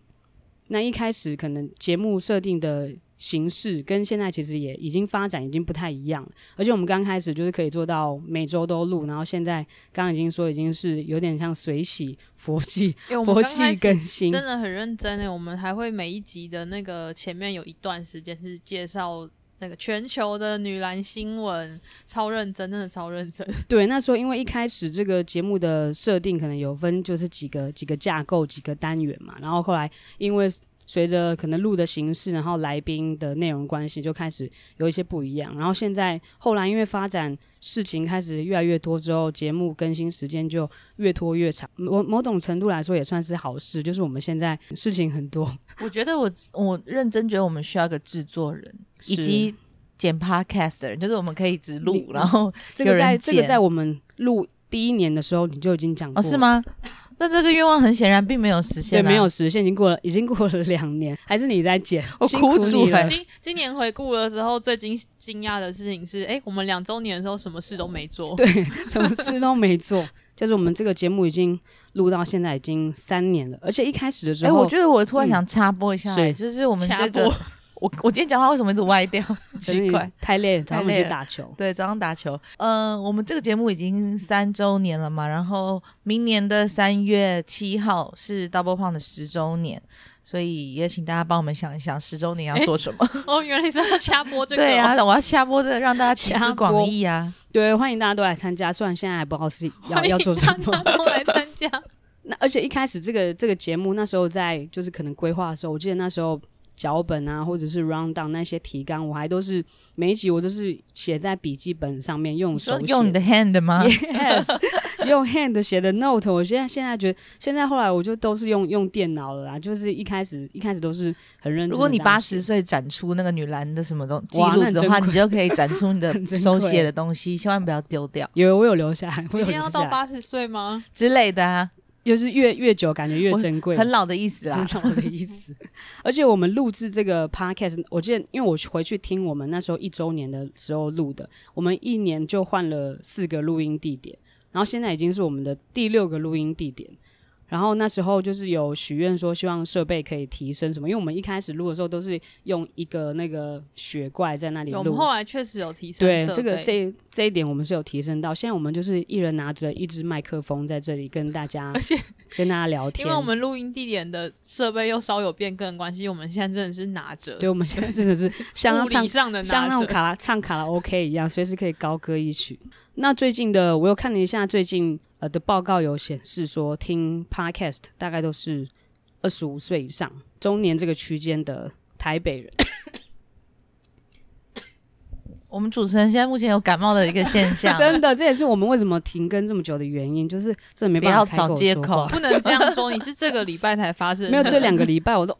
那一开始可能节目设定的形式跟现在其实也已经发展已经不太一样了，而且我们刚开始就是可以做到每周都录，然后现在刚刚已经说已经是有点像随喜佛系，佛系更新，真的很认真诶。我们还会每一集的那个前面有一段时间是介绍。那个全球的女篮新闻超认真，真的超认真。[LAUGHS] 对，那时候因为一开始这个节目的设定可能有分，就是几个几个架构、几个单元嘛。然后后来因为随着可能录的形式，然后来宾的内容关系，就开始有一些不一样。然后现在后来因为发展事情开始越来越多之后，节目更新时间就越拖越长。某某种程度来说也算是好事，就是我们现在事情很多。[LAUGHS] 我觉得我我认真觉得我们需要一个制作人。以及剪 podcast 的人，就是我们可以只录，然后这个在这个在我们录第一年的时候你就已经讲过，哦，是吗？那这个愿望很显然并没有实现，对，没有实现，已经过了，已经过了两年，还是你在剪，[LAUGHS] 我苦主了。今今年回顾的时候，最惊惊讶的事情是，哎、欸，我们两周年的时候什么事都没做，对，[LAUGHS] 什么事都没做，就是我们这个节目已经录到现在已经三年了，而且一开始的时候，哎、欸，我觉得我突然想插播一下、欸，嗯、就是我们这个。我我今天讲话为什么一直歪掉？[LAUGHS] 奇怪，太累了，早上去打球。对，早上打球。呃，我们这个节目已经三周年了嘛，然后明年的三月七号是 Double 的十周年，所以也请大家帮我们想一想十周年要做什么。[LAUGHS] 哦，原来是要下播这个、哦。对啊，我要下播这个，让大家集思广益啊。对，欢迎大家都来参加，虽然现在还不知道是要要做什么。大家都来参加。[LAUGHS] 那而且一开始这个这个节目那时候在就是可能规划的时候，我记得那时候。脚本啊，或者是 round down 那些提纲，我还都是每一集我都是写在笔记本上面用手写。用你的 hand 吗？Yes，[LAUGHS] 用 hand 写的 note。我现在现在觉得，现在后来我就都是用用电脑了啦。就是一开始一开始都是很认真。如果你八十岁展出那个女篮的什么东记录的话，你就可以展出你的 [LAUGHS] 手写的东西，千万不要丢掉。有我有留下来，我有一定要到八十岁吗？之类的啊。就是越越久，感觉越珍贵，很老的意思啦，很老的意思。[LAUGHS] 而且我们录制这个 podcast，我记得，因为我回去听我们那时候一周年的时候录的，我们一年就换了四个录音地点，然后现在已经是我们的第六个录音地点。然后那时候就是有许愿说，希望设备可以提升什么，因为我们一开始录的时候都是用一个那个雪怪在那里录。我们后来确实有提升。对，这个这这一点我们是有提升到。现在我们就是一人拿着一支麦克风在这里跟大家，而且 [LAUGHS] 跟大家聊天。因为我们录音地点的设备又稍有变更的关系，我们现在真的是拿着。对，我们现在真的是 [LAUGHS] 像唱上的像那种卡拉唱卡拉 OK 一样，随时可以高歌一曲。那最近的我又看了一下最近。呃的报告有显示说，听 Podcast 大概都是二十五岁以上中年这个区间的台北人。[COUGHS] 我们主持人现在目前有感冒的一个现象，[LAUGHS] 真的，这也是我们为什么停更这么久的原因，就是这没办法找借口，[LAUGHS] 不能这样说。你是这个礼拜才发生，没有这两个礼拜我都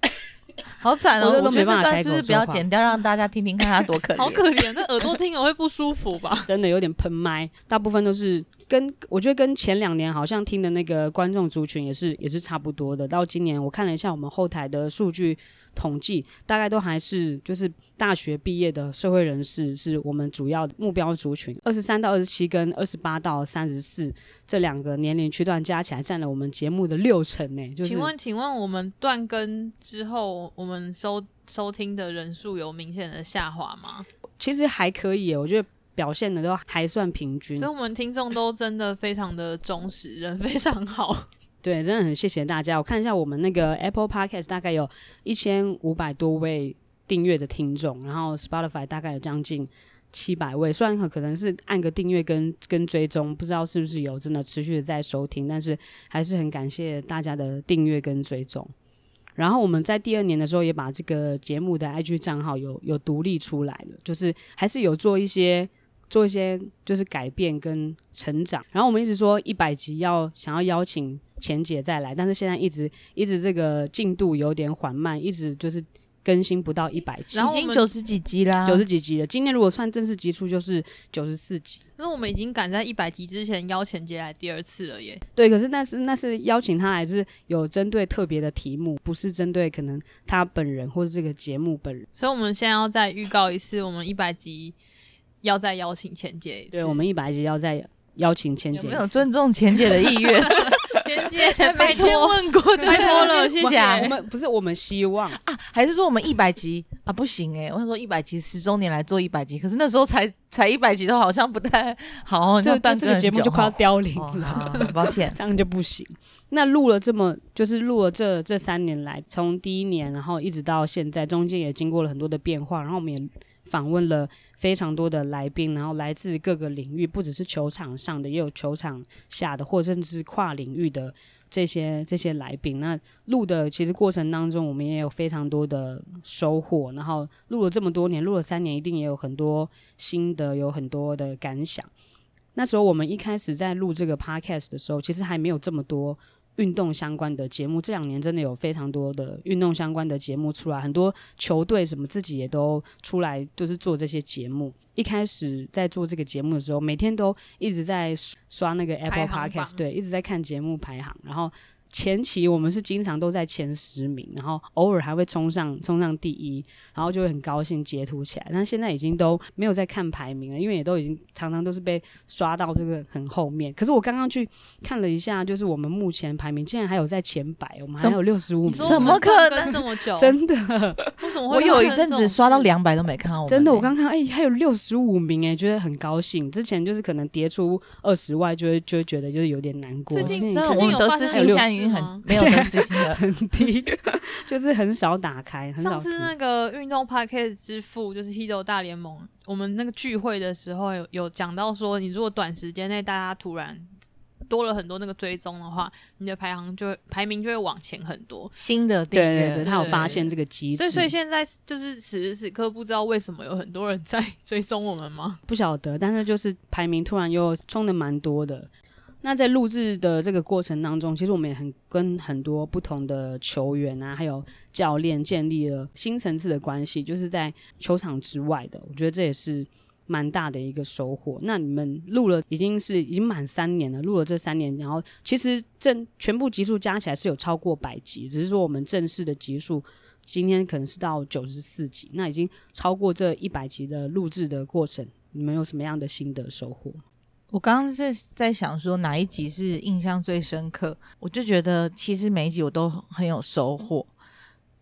好惨哦，我，觉得这段是不是不要剪掉，让大家听听看他多可怜，[LAUGHS] 好可怜，那耳朵听了会不舒服吧？[LAUGHS] 真的有点喷麦，大部分都是。跟我觉得跟前两年好像听的那个观众族群也是也是差不多的。到今年我看了一下我们后台的数据统计，大概都还是就是大学毕业的社会人士是我们主要的目标族群。二十三到二十七跟二十八到三十四这两个年龄区段加起来占了我们节目的六成呢。就是、请问，请问我们断更之后，我们收收听的人数有明显的下滑吗？其实还可以耶，我觉得。表现的都还算平均，所以我们听众都真的非常的忠实，人非常好。对，真的很谢谢大家。我看一下我们那个 Apple Podcast 大概有一千五百多位订阅的听众，然后 Spotify 大概有将近七百位。虽然很可能是按个订阅跟跟追踪，不知道是不是有真的持续的在收听，但是还是很感谢大家的订阅跟追踪。然后我们在第二年的时候也把这个节目的 IG 账号有有独立出来了，就是还是有做一些。做一些就是改变跟成长。然后我们一直说一百集要想要邀请钱姐再来，但是现在一直一直这个进度有点缓慢，一直就是。更新不到一百集，然后已经九十几集啦，九十几集了。今天如果算正式集数，就是九十四集。那我们已经赶在一百集之前邀钱姐来第二次了耶。对，可是那是那是邀请他，还是有针对特别的题目，不是针对可能他本人或者这个节目本人。所以我们现在要再预告一次，我们一百集要再邀请前姐一次。对，我们一百集要再邀请前姐，有没有尊重前姐的意愿？[LAUGHS] 钱姐，拜托问过，拜托了，谢谢。我们不是我们希望啊，还是说我们一百集啊？不行哎、欸，我想说一百集十周年来做一百集，可是那时候才才一百集，都好像不太好，就这这个节目就快要凋零了，哦、抱歉，[LAUGHS] 这样就不行。那录了这么，就是录了这这三年来，从第一年然后一直到现在，中间也经过了很多的变化，然后我们也访问了。非常多的来宾，然后来自各个领域，不只是球场上的，也有球场下的，或甚至是跨领域的这些这些来宾。那录的其实过程当中，我们也有非常多的收获。然后录了这么多年，录了三年，一定也有很多心得，有很多的感想。那时候我们一开始在录这个 podcast 的时候，其实还没有这么多。运动相关的节目，这两年真的有非常多的运动相关的节目出来，很多球队什么自己也都出来，就是做这些节目。一开始在做这个节目的时候，每天都一直在刷那个 Apple Podcast，对，一直在看节目排行，然后。前期我们是经常都在前十名，然后偶尔还会冲上冲上第一，然后就会很高兴截图起来。但现在已经都没有在看排名了，因为也都已经常常都是被刷到这个很后面。可是我刚刚去看了一下，就是我们目前排名竟然还有在前百，我们还有六十五名，怎么可能这么久？真的？[LAUGHS] 为什么会？我有一阵子刷到两百都没看到。真的，我刚看哎、欸，还有六十五名哎，觉得很高兴。之前就是可能跌出二十外，就会就会觉得就是有点难过。最近我们得失心现很没有得失心了，很低，[LAUGHS] 就是很少打开。很少上次那个运动 podcast 之父就是 Hito 大联盟，我们那个聚会的时候有有讲到说，你如果短时间内大家突然多了很多那个追踪的话，你的排行就会排名就会往前很多。新的订阅，对对对，他有发现这个机制，所以所以现在就是此时此刻不知道为什么有很多人在 [LAUGHS] 追踪我们吗？不晓得，但是就是排名突然又冲的蛮多的。那在录制的这个过程当中，其实我们也很跟很多不同的球员啊，还有教练建立了新层次的关系，就是在球场之外的。我觉得这也是蛮大的一个收获。那你们录了已经是已经满三年了，录了这三年，然后其实正全部集数加起来是有超过百集，只是说我们正式的集数今天可能是到九十四集，那已经超过这一百集的录制的过程，你们有什么样的心得收获？我刚刚在在想说哪一集是印象最深刻，我就觉得其实每一集我都很有收获。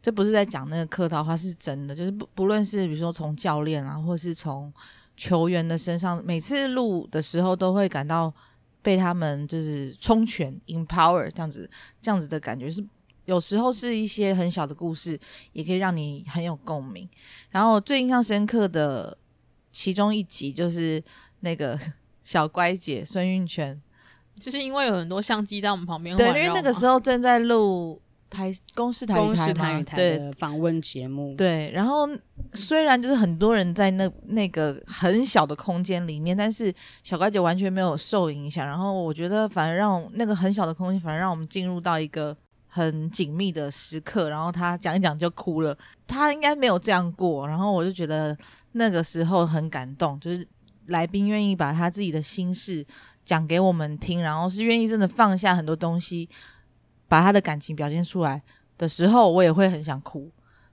这不是在讲那个客套话，是真的。就是不不论是比如说从教练啊，或是从球员的身上，每次录的时候都会感到被他们就是充权 empower 这样子这样子的感觉。是有时候是一些很小的故事，也可以让你很有共鸣。然后最印象深刻的其中一集就是那个。小乖姐孙运筌，就是因为有很多相机在我们旁边。对，因为那个时候正在录台公视台语台嘛，对，访问节目。对，然后虽然就是很多人在那那个很小的空间里面，但是小乖姐完全没有受影响。然后我觉得，反而让那个很小的空间，反而让我们进入到一个很紧密的时刻。然后她讲一讲就哭了，她应该没有这样过。然后我就觉得那个时候很感动，就是。来宾愿意把他自己的心事讲给我们听，然后是愿意真的放下很多东西，把他的感情表现出来的时候，我也会很想哭。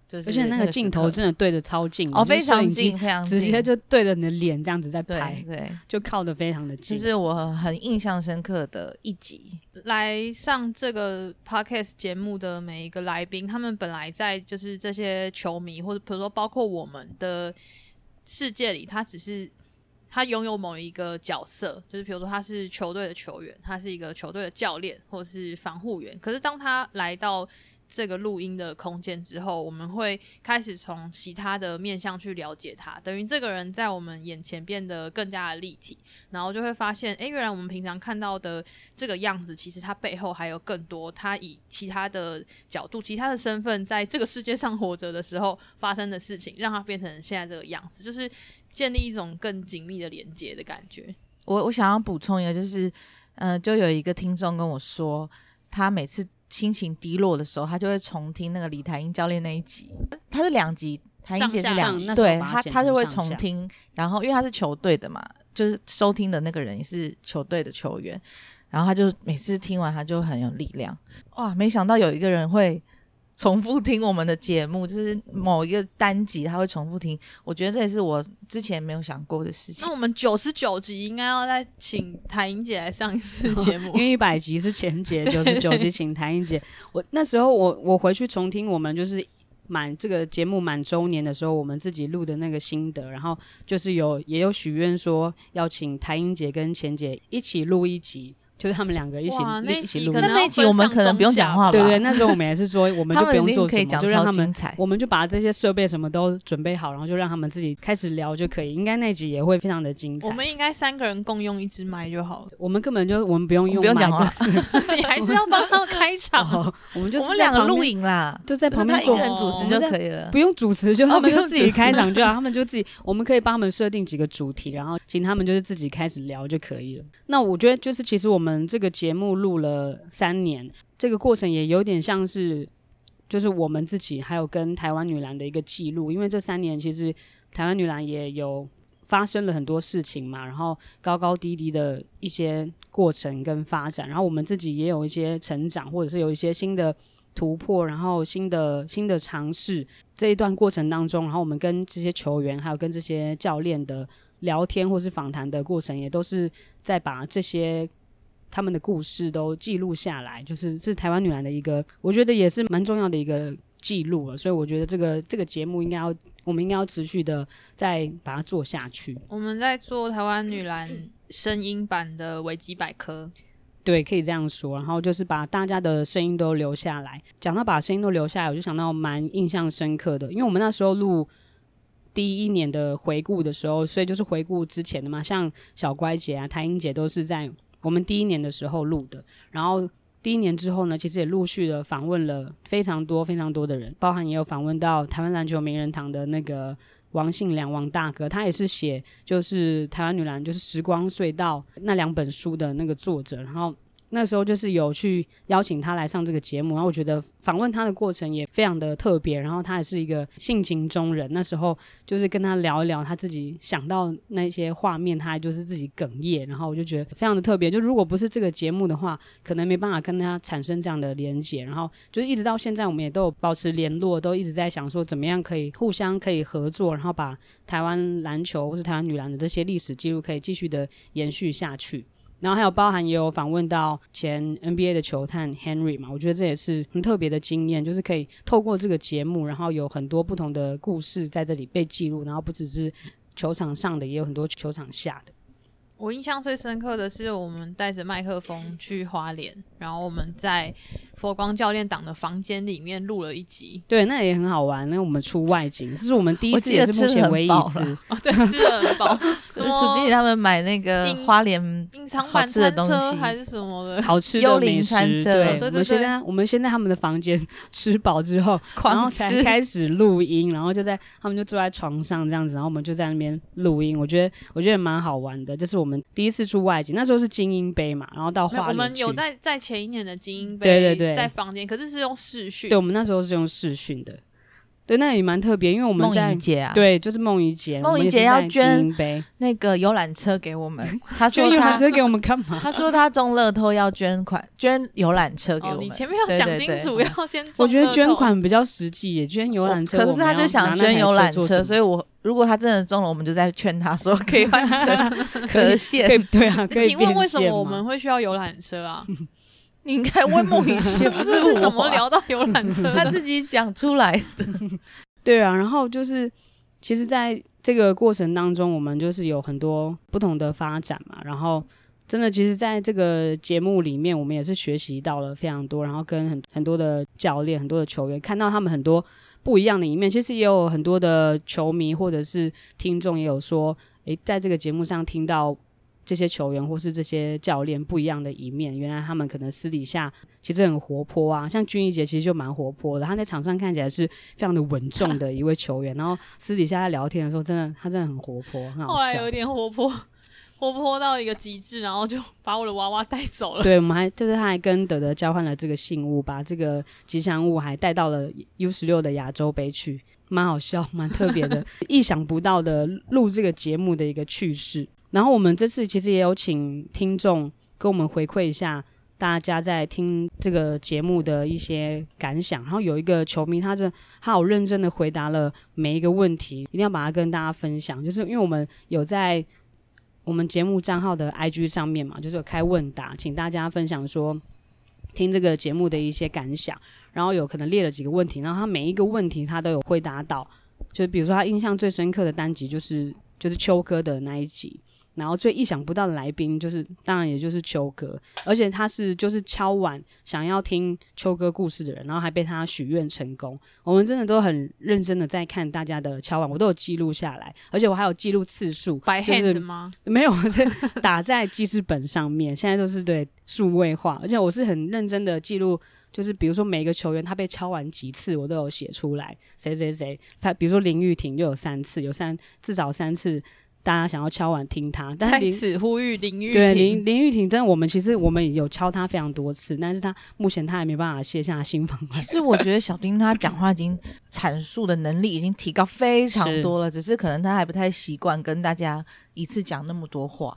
就是、而且那个镜头真的对着超近哦，非常近，非常近，直接就对着你的脸这样子在拍，对，对就靠的非常的近。其实我很印象深刻的一集，来上这个 podcast 节目的每一个来宾，他们本来在就是这些球迷或者比如说包括我们的世界里，他只是。他拥有某一个角色，就是比如说他是球队的球员，他是一个球队的教练或是防护员。可是当他来到这个录音的空间之后，我们会开始从其他的面向去了解他，等于这个人在我们眼前变得更加的立体，然后就会发现，哎，原来我们平常看到的这个样子，其实他背后还有更多，他以其他的角度、其他的身份，在这个世界上活着的时候发生的事情，让他变成现在这个样子，就是建立一种更紧密的连接的感觉。我我想要补充一个，就是，呃，就有一个听众跟我说，他每次心情低落的时候，他就会重听那个李台英教练那一集，他是两集，台英姐是两集，对他他就会重听，然后因为他是球队的嘛，就是收听的那个人也是球队的球员，然后他就每次听完他就很有力量，哇，没想到有一个人会。重复听我们的节目，就是某一个单集，他会重复听。我觉得这也是我之前没有想过的事情。那我们九十九集应该要再请谭英姐来上一次节目，因为一百集是前节，九十九集请谭英姐。[LAUGHS] 我那时候我我回去重听我们就是满这个节目满周年的时候，我们自己录的那个心得，然后就是有也有许愿说要请台英姐跟钱姐一起录一集。就是他们两个一起一起录，那那一集我们可能不用讲话吧？对对，那时候我们也是说，我们就不用做什么，就让他们，彩我们就把这些设备什么都准备好，然后就让他们自己开始聊就可以。应该那集也会非常的精彩。我们应该三个人共用一支麦就好了。我们根本就我们不用用，不用讲话，[LAUGHS] 你还是要帮他们开场。[LAUGHS] 我们就我们两个录影啦，就在旁边做人主持就可以了，不用主持，就他们就自己开场就好，他们就自己，我们可以帮他们设定几个主题，然后请他们就是自己开始聊就可以了。那我觉得就是其实我们嗯这个节目。录了三年，这个过程也有点像是，就是我们自己还有跟台湾女篮的一个记录。因为这三年其实台湾女篮也有发生了很多事情嘛，然后高高低低的一些过程跟发展，然后我们自己也有一些成长，或者是有一些新的突破，然后新的新的尝试。这一段过程当中，然后我们跟这些球员还有跟这些教练的聊天或是访谈的过程，也都是在把这些。他们的故事都记录下来，就是是台湾女篮的一个，我觉得也是蛮重要的一个记录了。所以我觉得这个这个节目应该要，我们应该要持续的再把它做下去。我们在做台湾女篮声音版的维基百科，对，可以这样说。然后就是把大家的声音都留下来。讲到把声音都留下来，我就想到蛮印象深刻的，因为我们那时候录第一年的回顾的时候，所以就是回顾之前的嘛，像小乖姐啊、台英姐都是在。我们第一年的时候录的，然后第一年之后呢，其实也陆续的访问了非常多非常多的人，包含也有访问到台湾篮球名人堂的那个王信良王大哥，他也是写就是台湾女篮就是时光隧道那两本书的那个作者，然后。那时候就是有去邀请他来上这个节目，然后我觉得访问他的过程也非常的特别，然后他也是一个性情中人。那时候就是跟他聊一聊他自己想到那些画面，他就是自己哽咽，然后我就觉得非常的特别。就如果不是这个节目的话，可能没办法跟他产生这样的连结。然后就是一直到现在，我们也都有保持联络，都一直在想说怎么样可以互相可以合作，然后把台湾篮球或是台湾女篮的这些历史记录可以继续的延续下去。然后还有包含也有访问到前 NBA 的球探 Henry 嘛，我觉得这也是很特别的经验，就是可以透过这个节目，然后有很多不同的故事在这里被记录，然后不只是球场上的，也有很多球场下的。我印象最深刻的是我们带着麦克风去花莲，然后我们在佛光教练党的房间里面录了一集，对，那也很好玩。那我们出外景，这是我们第一次，也是目前唯一一次。[LAUGHS] 哦，对，吃的很饱。什么？书记他们买那个花莲隐藏版餐车还是什么的？好吃的美食。对，我们现在我们先在他们的房间吃饱之后，[LAUGHS] 然后才开始录音，然后就在他们就坐在床上这样子，然后我们就在那边录音。我觉得我觉得蛮好玩的，就是我们第一次出外景，那时候是精英杯嘛，然后到花莲。我们有在在前一年的精英杯，对对对。在房间，可是是用视讯。对，我们那时候是用视讯的。对，那也蛮特别，因为我们在梦怡姐啊，对，就是梦怡姐，梦怡姐要捐那个游览车给我们。[LAUGHS] 她说游览车给我们干嘛？她说她中乐透要捐款，捐游览车给我们。你前面要讲清楚，要先。我觉得捐款比较实际，也捐游览车。可是她就想捐游览车，所以我如果她真的中了，我们就在劝她说可以换成折现。对啊，可以。请问为什么我们会需要游览车啊？[LAUGHS] 你应该问梦雨姐，[LAUGHS] 不是我怎么聊到游览车？他自己讲出来的。[LAUGHS] 对啊，然后就是，其实在这个过程当中，我们就是有很多不同的发展嘛。然后真的，其实在这个节目里面，我们也是学习到了非常多，然后跟很很多的教练、很多的球员，看到他们很多不一样的一面。其实也有很多的球迷或者是听众也有说，诶，在这个节目上听到这些球员或是这些教练不一样的一面。原来他们可能私底下其实很活泼啊，像君怡姐其实就蛮活泼的，他在场上看起来是非常的稳重的一位球员，然后私底下在聊天的时候，真的他真的很活泼，很好笑。后来有一点活泼。活泼到一个极致，然后就把我的娃娃带走了。对，我们还就是他还跟德德交换了这个信物，把这个吉祥物还带到了 U 十六的亚洲杯去，蛮好笑，蛮特别的，[LAUGHS] 意想不到的录这个节目的一个趣事。然后我们这次其实也有请听众跟我们回馈一下大家在听这个节目的一些感想。然后有一个球迷，他这他好认真的回答了每一个问题，一定要把它跟大家分享，就是因为我们有在。我们节目账号的 IG 上面嘛，就是有开问答，请大家分享说听这个节目的一些感想，然后有可能列了几个问题，然后他每一个问题他都有回答到，就比如说他印象最深刻的单集就是就是秋哥的那一集。然后最意想不到的来宾就是，当然也就是秋哥，而且他是就是敲碗想要听秋哥故事的人，然后还被他许愿成功。我们真的都很认真的在看大家的敲碗，我都有记录下来，而且我还有记录次数。[LAUGHS] 白 hand 吗？没有，在打在记事本上面，现在都是对数位化，而且我是很认真的记录，就是比如说每个球员他被敲完几次，我都有写出来。谁谁谁，他比如说林玉婷就有三次，有三至少三次。大家想要敲碗听他，[LAUGHS] 但是在此呼吁林玉婷。对林林玉婷，真的，我们其实我们有敲他非常多次，但是他目前他还没办法卸下心防。其实我觉得小丁他讲话已经阐述的能力已经提高非常多了，[LAUGHS] 是只是可能他还不太习惯跟大家一次讲那么多话。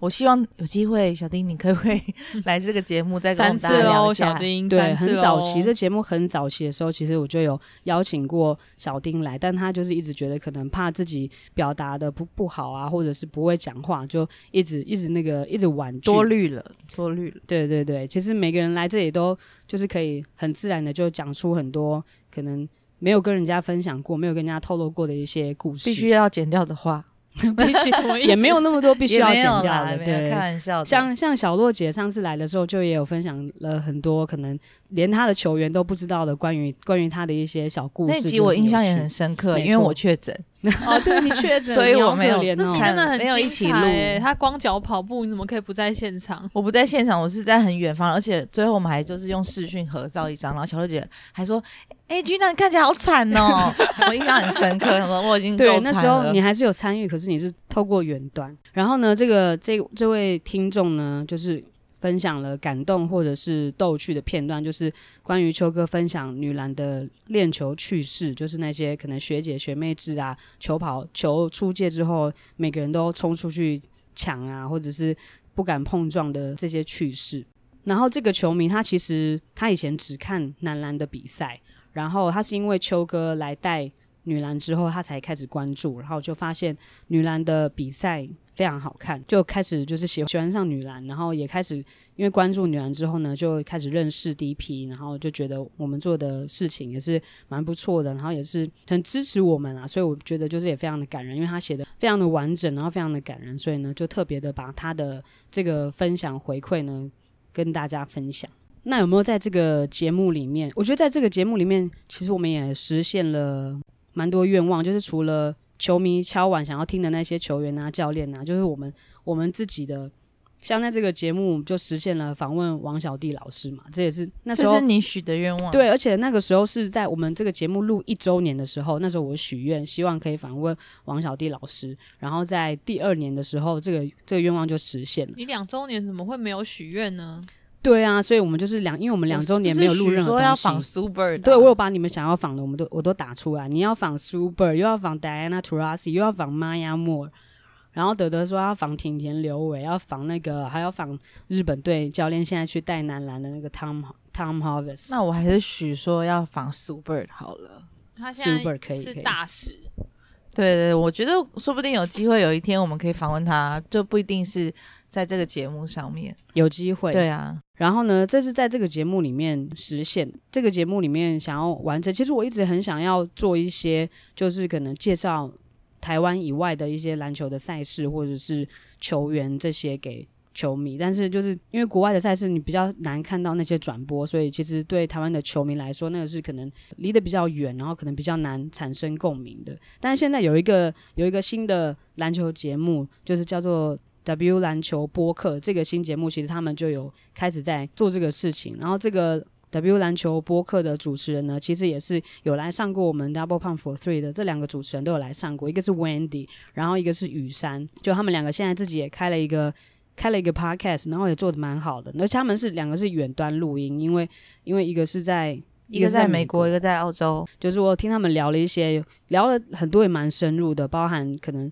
我希望有机会，小丁，你可不可以 [LAUGHS] 来这个节目 [LAUGHS] 再跟我们大家聊一下？小丁，对，很早期这节目很早期的时候，其实我就有邀请过小丁来，但他就是一直觉得可能怕自己表达的不不好啊，或者是不会讲话，就一直一直那个一直婉拒，多虑了，多虑了。对对对，其实每个人来这里都就是可以很自然的就讲出很多可能没有跟人家分享过、没有跟人家透露过的一些故事，必须要剪掉的话。[LAUGHS] 必须 [LAUGHS] 也没有那么多必须要剪掉的，对，开玩笑。像像小洛姐上次来的时候，就也有分享了很多可能连她的球员都不知道的关于关于她的一些小故事。那集我印象也很深刻，因为我确诊。[LAUGHS] 哦，对你确诊，所以我没有那集真的很没有一起录。他光脚跑步，你怎么可以不在现场？我不在现场，我是在很远方，而且最后我们还就是用视讯合照一张，然后小洛姐还说。哎，君娜，你看起来好惨哦！[LAUGHS] 我印象很深刻，[LAUGHS] 我已经对那时候你还是有参与，可是你是透过远端。然后呢，这个这这位听众呢，就是分享了感动或者是逗趣的片段，就是关于秋哥分享女篮的练球趣事，就是那些可能学姐学妹制啊，球跑球出界之后，每个人都冲出去抢啊，或者是不敢碰撞的这些趣事。然后这个球迷他其实他以前只看男篮的比赛。然后他是因为秋哥来带女篮之后，他才开始关注，然后就发现女篮的比赛非常好看，就开始就是喜喜欢上女篮，然后也开始因为关注女篮之后呢，就开始认识 DP，然后就觉得我们做的事情也是蛮不错的，然后也是很支持我们啊，所以我觉得就是也非常的感人，因为他写的非常的完整，然后非常的感人，所以呢就特别的把他的这个分享回馈呢跟大家分享。那有没有在这个节目里面？我觉得在这个节目里面，其实我们也实现了蛮多愿望，就是除了球迷敲碗想要听的那些球员啊、教练啊，就是我们我们自己的，像在这个节目就实现了访问王小弟老师嘛，这也是那时候这是你许的愿望。对，而且那个时候是在我们这个节目录一周年的时候，那时候我许愿希望可以访问王小弟老师，然后在第二年的时候，这个这个愿望就实现了。你两周年怎么会没有许愿呢？对啊，所以我们就是两，因为我们两周年没有录任何东西。说要仿 Super 的，对，我有把你们想要仿的，我们都我都打出来。你要仿 Super，又要仿 Diana Taurasi，又要仿 Maya Moore，然后德德说要访町田刘伟，要仿那个还要仿日本队教练现在去带男篮的那个 Tom Tom Hovis。那我还是许说要仿 Super 好了，他现在可以是大使。对对，我觉得说不定有机会有一天我们可以访问他，就不一定是。在这个节目上面有机会，对啊。然后呢，这是在这个节目里面实现。这个节目里面想要完成，其实我一直很想要做一些，就是可能介绍台湾以外的一些篮球的赛事或者是球员这些给球迷，但是就是因为国外的赛事你比较难看到那些转播，所以其实对台湾的球迷来说，那个是可能离得比较远，然后可能比较难产生共鸣的。但是现在有一个有一个新的篮球节目，就是叫做 W 篮球播客，这个新节目其实他们就有开始在做这个事情，然后这个。W 篮球播客的主持人呢，其实也是有来上过我们 Double Pump for Three 的，这两个主持人都有来上过，一个是 Wendy，然后一个是雨山，就他们两个现在自己也开了一个开了一个 podcast，然后也做的蛮好的。而且他们是两个是远端录音，因为因为一个是在一个在美国，一个在澳洲，就是我听他们聊了一些，聊了很多也蛮深入的，包含可能。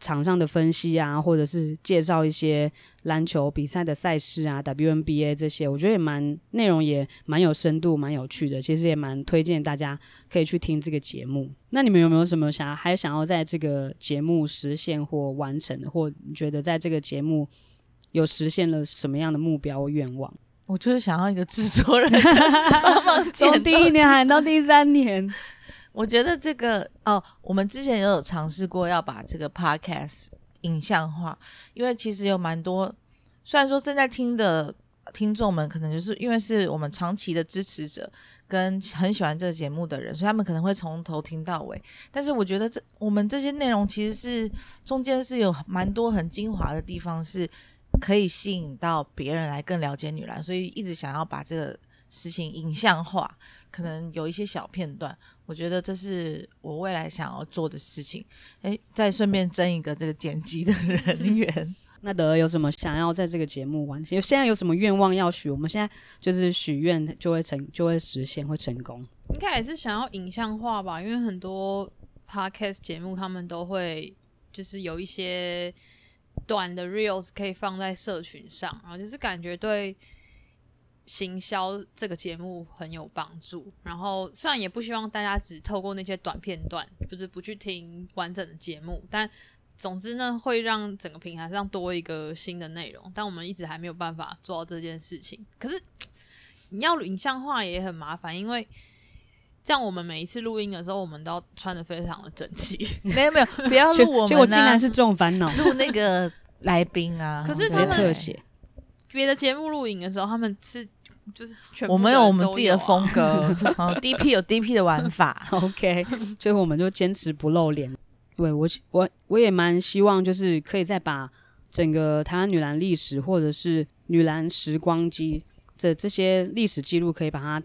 场上的分析啊，或者是介绍一些篮球比赛的赛事啊，WNBA 这些，我觉得也蛮内容也蛮有深度，蛮有趣的。其实也蛮推荐大家可以去听这个节目。那你们有没有什么想要还想要在这个节目实现或完成的，或你觉得在这个节目有实现了什么样的目标或愿望？我就是想要一个制作人，[LAUGHS] 从第一年喊到第三年。我觉得这个哦，我们之前也有尝试过要把这个 podcast 影像化，因为其实有蛮多，虽然说正在听的听众们可能就是因为是我们长期的支持者跟很喜欢这个节目的人，所以他们可能会从头听到尾。但是我觉得这我们这些内容其实是中间是有蛮多很精华的地方，是可以吸引到别人来更了解女篮，所以一直想要把这个。实行影像化，可能有一些小片段，我觉得这是我未来想要做的事情。诶，再顺便争一个这个剪辑的人 [LAUGHS] 员。[LAUGHS] 那德有什么想要在这个节目完成？现在有什么愿望要许？我们现在就是许愿就会成，就会实现，会成功。应该也是想要影像化吧，因为很多 podcast 节目他们都会就是有一些短的 reels 可以放在社群上，然后就是感觉对。行销这个节目很有帮助，然后虽然也不希望大家只透过那些短片段，就是不去听完整的节目，但总之呢，会让整个平台上多一个新的内容。但我们一直还没有办法做到这件事情。可是你要影像化也很麻烦，因为这样我们每一次录音的时候，我们都要穿的非常的整齐。[LAUGHS] 没有没有，不要录我们、啊，结果竟然是这种烦恼，[LAUGHS] 录那个来宾啊。可是他们特写别的节目录影的时候，他们是。就是全部、啊、我们有我们自己的风格，[LAUGHS] DP 有 DP 的玩法，OK，所以我们就坚持不露脸。对我，我我也蛮希望，就是可以再把整个台湾女篮历史，或者是女篮时光机的这些历史记录，可以把它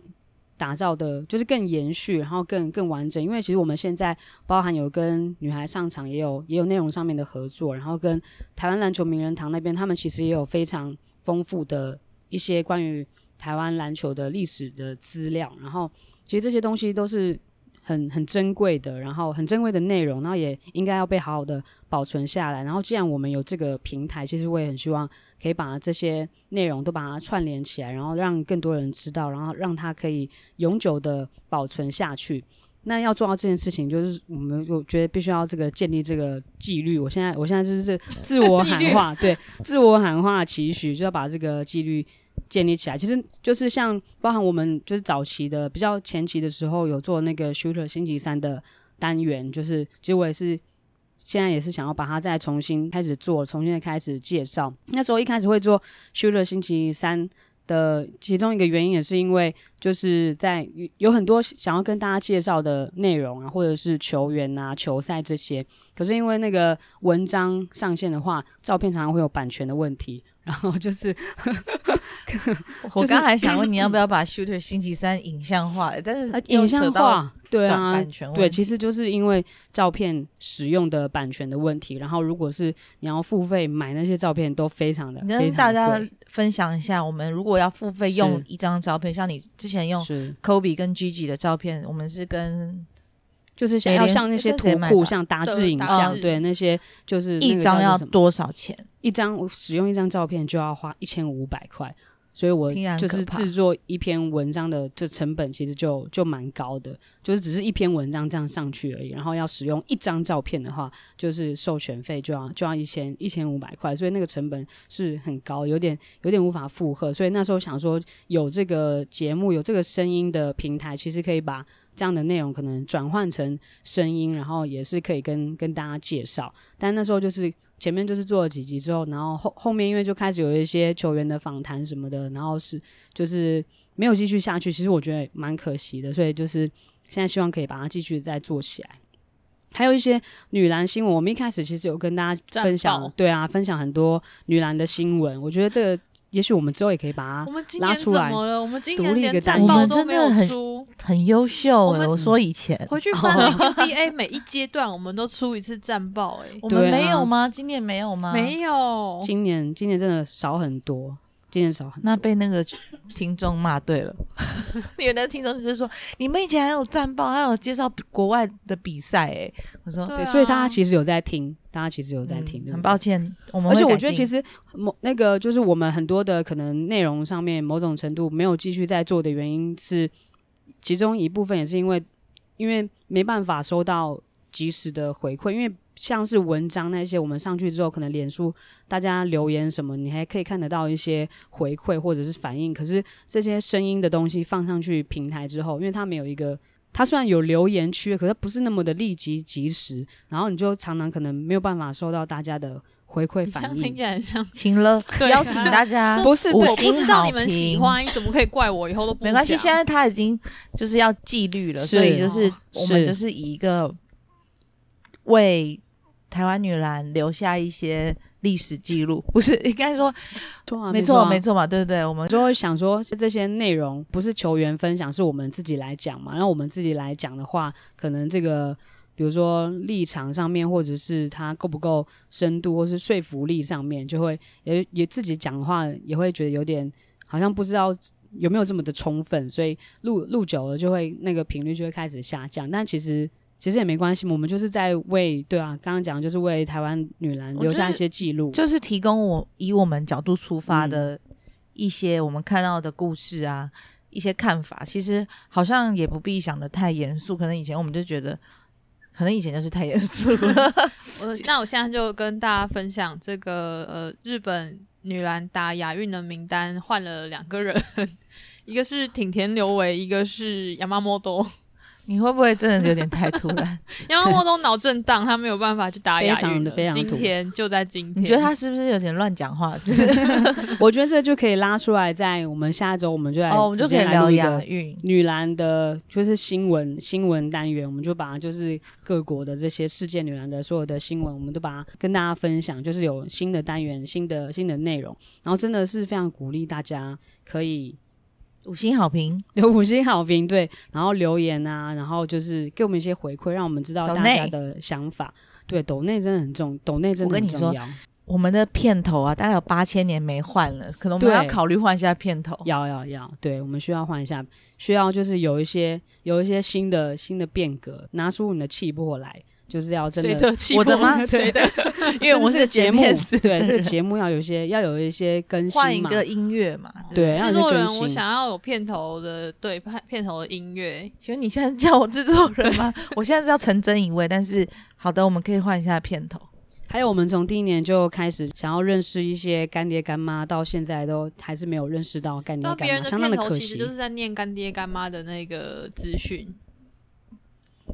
打造的，就是更延续，然后更更完整。因为其实我们现在包含有跟女孩上场，也有也有内容上面的合作，然后跟台湾篮球名人堂那边，他们其实也有非常丰富的一些关于。台湾篮球的历史的资料，然后其实这些东西都是很很珍贵的，然后很珍贵的内容，然后也应该要被好好的保存下来。然后既然我们有这个平台，其实我也很希望可以把这些内容都把它串联起来，然后让更多人知道，然后让它可以永久的保存下去。那要做到这件事情，就是我们我觉得必须要这个建立这个纪律。我现在我现在就是自我喊话，[LAUGHS] 对，自我喊话期许，就要把这个纪律。建立起来，其实就是像包含我们就是早期的比较前期的时候有做那个 Shooter 星期三的单元，就是其实我也是现在也是想要把它再重新开始做，重新的开始介绍。那时候一开始会做 Shooter 星期三的其中一个原因也是因为就是在有很多想要跟大家介绍的内容啊，或者是球员啊、球赛这些，可是因为那个文章上线的话，照片常常会有版权的问题。然后就是，[LAUGHS] 我刚还想问你要不要把 [LAUGHS] Shooter 星期三影像化，但是影像化，对啊，版权对，其实就是因为照片使用的版权的问题。然后如果是你要付费买那些照片，都非常的，跟大家分享一下，我们如果要付费用一张照片，像你之前用 Kobe 跟 Gigi 的照片，我们是跟。就是想要像那些图库，像达志影像，对，对那些就是一张要多少钱？一张使用一张照片就要花一千五百块，所以我就是制作一篇文章的这成本其实就就蛮高的，就是只是一篇文章这样上去而已。然后要使用一张照片的话，就是授权费就要就要一千一千五百块，所以那个成本是很高，有点有点无法负荷。所以那时候想说，有这个节目，有这个声音的平台，其实可以把。这样的内容可能转换成声音，然后也是可以跟跟大家介绍。但那时候就是前面就是做了几集之后，然后后后面因为就开始有一些球员的访谈什么的，然后是就是没有继续下去，其实我觉得蛮可惜的，所以就是现在希望可以把它继续再做起来。还有一些女篮新闻，我们一开始其实有跟大家分享，对啊，分享很多女篮的新闻。我觉得这个，也许我们之后也可以把它拉出来。我们今年怎么了？我们今年连战报都没有出，很优秀。我说以前回去翻 [LAUGHS] NBA 每一阶段，我们都出一次战报。哎，我们没有吗？今年没有吗？没有。今年今年真的少很多。那被那个听众骂对了。[LAUGHS] 有的听众就是说，你们以前还有战报，还有介绍国外的比赛，哎，我说对，所以大家其实有在听，大家其实有在听。很抱歉，我们而且我觉得其实某那个就是我们很多的可能内容上面某种程度没有继续在做的原因是，其中一部分也是因为因为没办法收到及时的回馈，因为。像是文章那些，我们上去之后，可能脸书大家留言什么，你还可以看得到一些回馈或者是反应。可是这些声音的东西放上去平台之后，因为它没有一个，它虽然有留言区，可是不是那么的立即及时，然后你就常常可能没有办法收到大家的回馈反应。听起来像 [LAUGHS] 请了，邀请大家 [LAUGHS] 不是，我不知道你们喜欢，你怎么可以怪我？以后都不没关系。现在他已经就是要纪律了，所以就是我们就是以一个为。台湾女篮留下一些历史记录，不是 [LAUGHS] 应该说，没错没错嘛，对不对？我们就会想说，这些内容不是球员分享，是我们自己来讲嘛。然后我们自己来讲的话，可能这个，比如说立场上面，或者是他够不够深度，或是说服力上面，就会也也自己讲的话，也会觉得有点好像不知道有没有这么的充分，所以录录久了，就会那个频率就会开始下降。但其实。其实也没关系，我们就是在为对啊，刚刚讲就是为台湾女篮留下一些记录，就是提供我以我们角度出发的一些我们看到的故事啊，嗯、一些看法。其实好像也不必想的太严肃，可能以前我们就觉得，可能以前就是太严肃了。[LAUGHS] 我那我现在就跟大家分享这个呃，日本女篮打亚运的名单换了两个人，[LAUGHS] 一个是町田留维，一个是山本。你会不会真的有点太突然？因为莫东脑震荡，他没有办法去打 [LAUGHS] 亚运的。非常今天就在今天，你觉得他是不是有点乱讲话？[LAUGHS] 我觉得这就可以拉出来，在我们下一周我们就来，哦，我们就可以聊亚运女篮的，就是新闻新闻单元，我们就把就是各国的这些世界女篮的所有的新闻，我们都把它跟大家分享，就是有新的单元、新的新的内容，然后真的是非常鼓励大家可以。五星好评，有五星好评，对，然后留言啊，然后就是给我们一些回馈，让我们知道大家的想法。对，抖内真的很重，抖内真的很重要。我们的片头啊，大概有八千年没换了，可能我们要考虑换一下片头。要要要，对，我们需要换一下，需要就是有一些有一些新的新的变革，拿出你的气魄来。就是要真的，的我的吗？[LAUGHS] 谁的？[LAUGHS] 因为我是节目，对这个节目要有一些，要有一些更新嘛。换一个音乐嘛，对。制作人，我想要有片头的，对，片头的音乐。请问你现在叫我制作人吗？[LAUGHS] 我现在是要成真一位，但是好的，我们可以换一下片头。还有，我们从第一年就开始想要认识一些干爹干妈，到现在都还是没有认识到干爹干妈，相当的可惜。其实就是在念干爹干妈的那个资讯。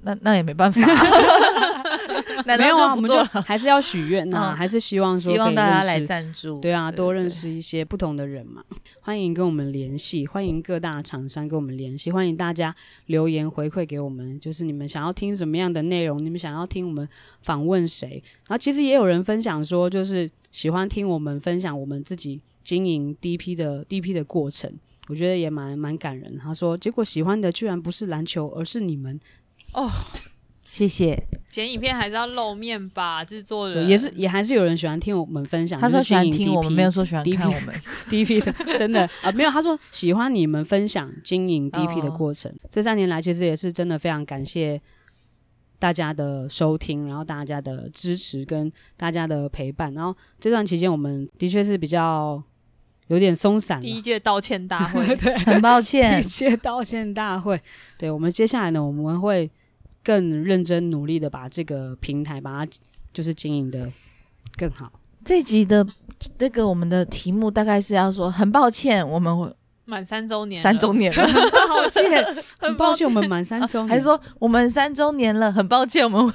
那那也没办法，[LAUGHS] 没有啊，我们就还是要许愿呐，还是希望说，希望大家来赞助，对啊，多认识一些不同的人嘛。欢迎跟我们联系，欢迎各大厂商跟我们联系，欢迎大家留言回馈给我们，就是你们想要听什么样的内容，你们想要听我们访问谁。然后其实也有人分享说，就是喜欢听我们分享我们自己经营 DP 的 DP 的过程，我觉得也蛮蛮感人。他说，结果喜欢的居然不是篮球，而是你们。哦，谢谢。剪影片还是要露面吧，制作人也是，也还是有人喜欢听我们分享。他说喜欢听我们，没有说喜欢看我们。[LAUGHS] DP 的 [LAUGHS] 真的啊，没有。他说喜欢你们分享经营 DP 的过程。哦。这三年来，其实也是真的非常感谢大家的收听，然后大家的支持跟大家的陪伴。然后这段期间，我们的确是比较有点松散。第一届道歉大会，[LAUGHS] 对，很抱歉。第一届道歉大会，对，我们接下来呢，我们会。更认真努力的把这个平台把它就是经营的更好。这一集的那个我们的题目大概是要说，很抱歉，我们会满三周年，三周年了，[LAUGHS] 抱歉，很抱歉，我们满三周年，还是说我们三周年了，很抱歉，我们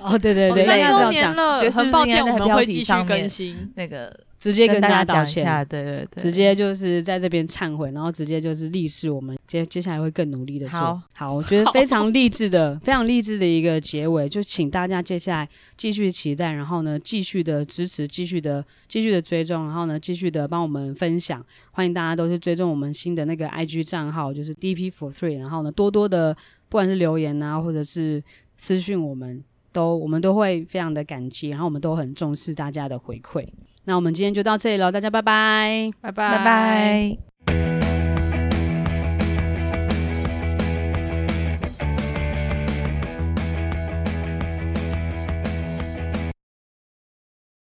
哦，对对对，三周应该这样讲，年了，很抱歉，我们会继续更新。那个直接跟大大家道歉。讲一下，对对对，直接就是在这边忏悔，然后直接就是立誓，我们接接下来会更努力的做。好，好，我觉得非常励志的，[LAUGHS] 非常励志的一个结尾，就请大家接下来继续期待，然后呢，继续的支持，继续的继续的追踪，然后呢，继续的帮我们分享。欢迎大家都是追踪我们新的那个 IG 账号，就是 DP for Three，然后呢，多多的不管是留言啊，或者是私讯，我们都我们都会非常的感激，然后我们都很重视大家的回馈。那我们今天就到这里了，大家拜拜，拜拜，拜拜。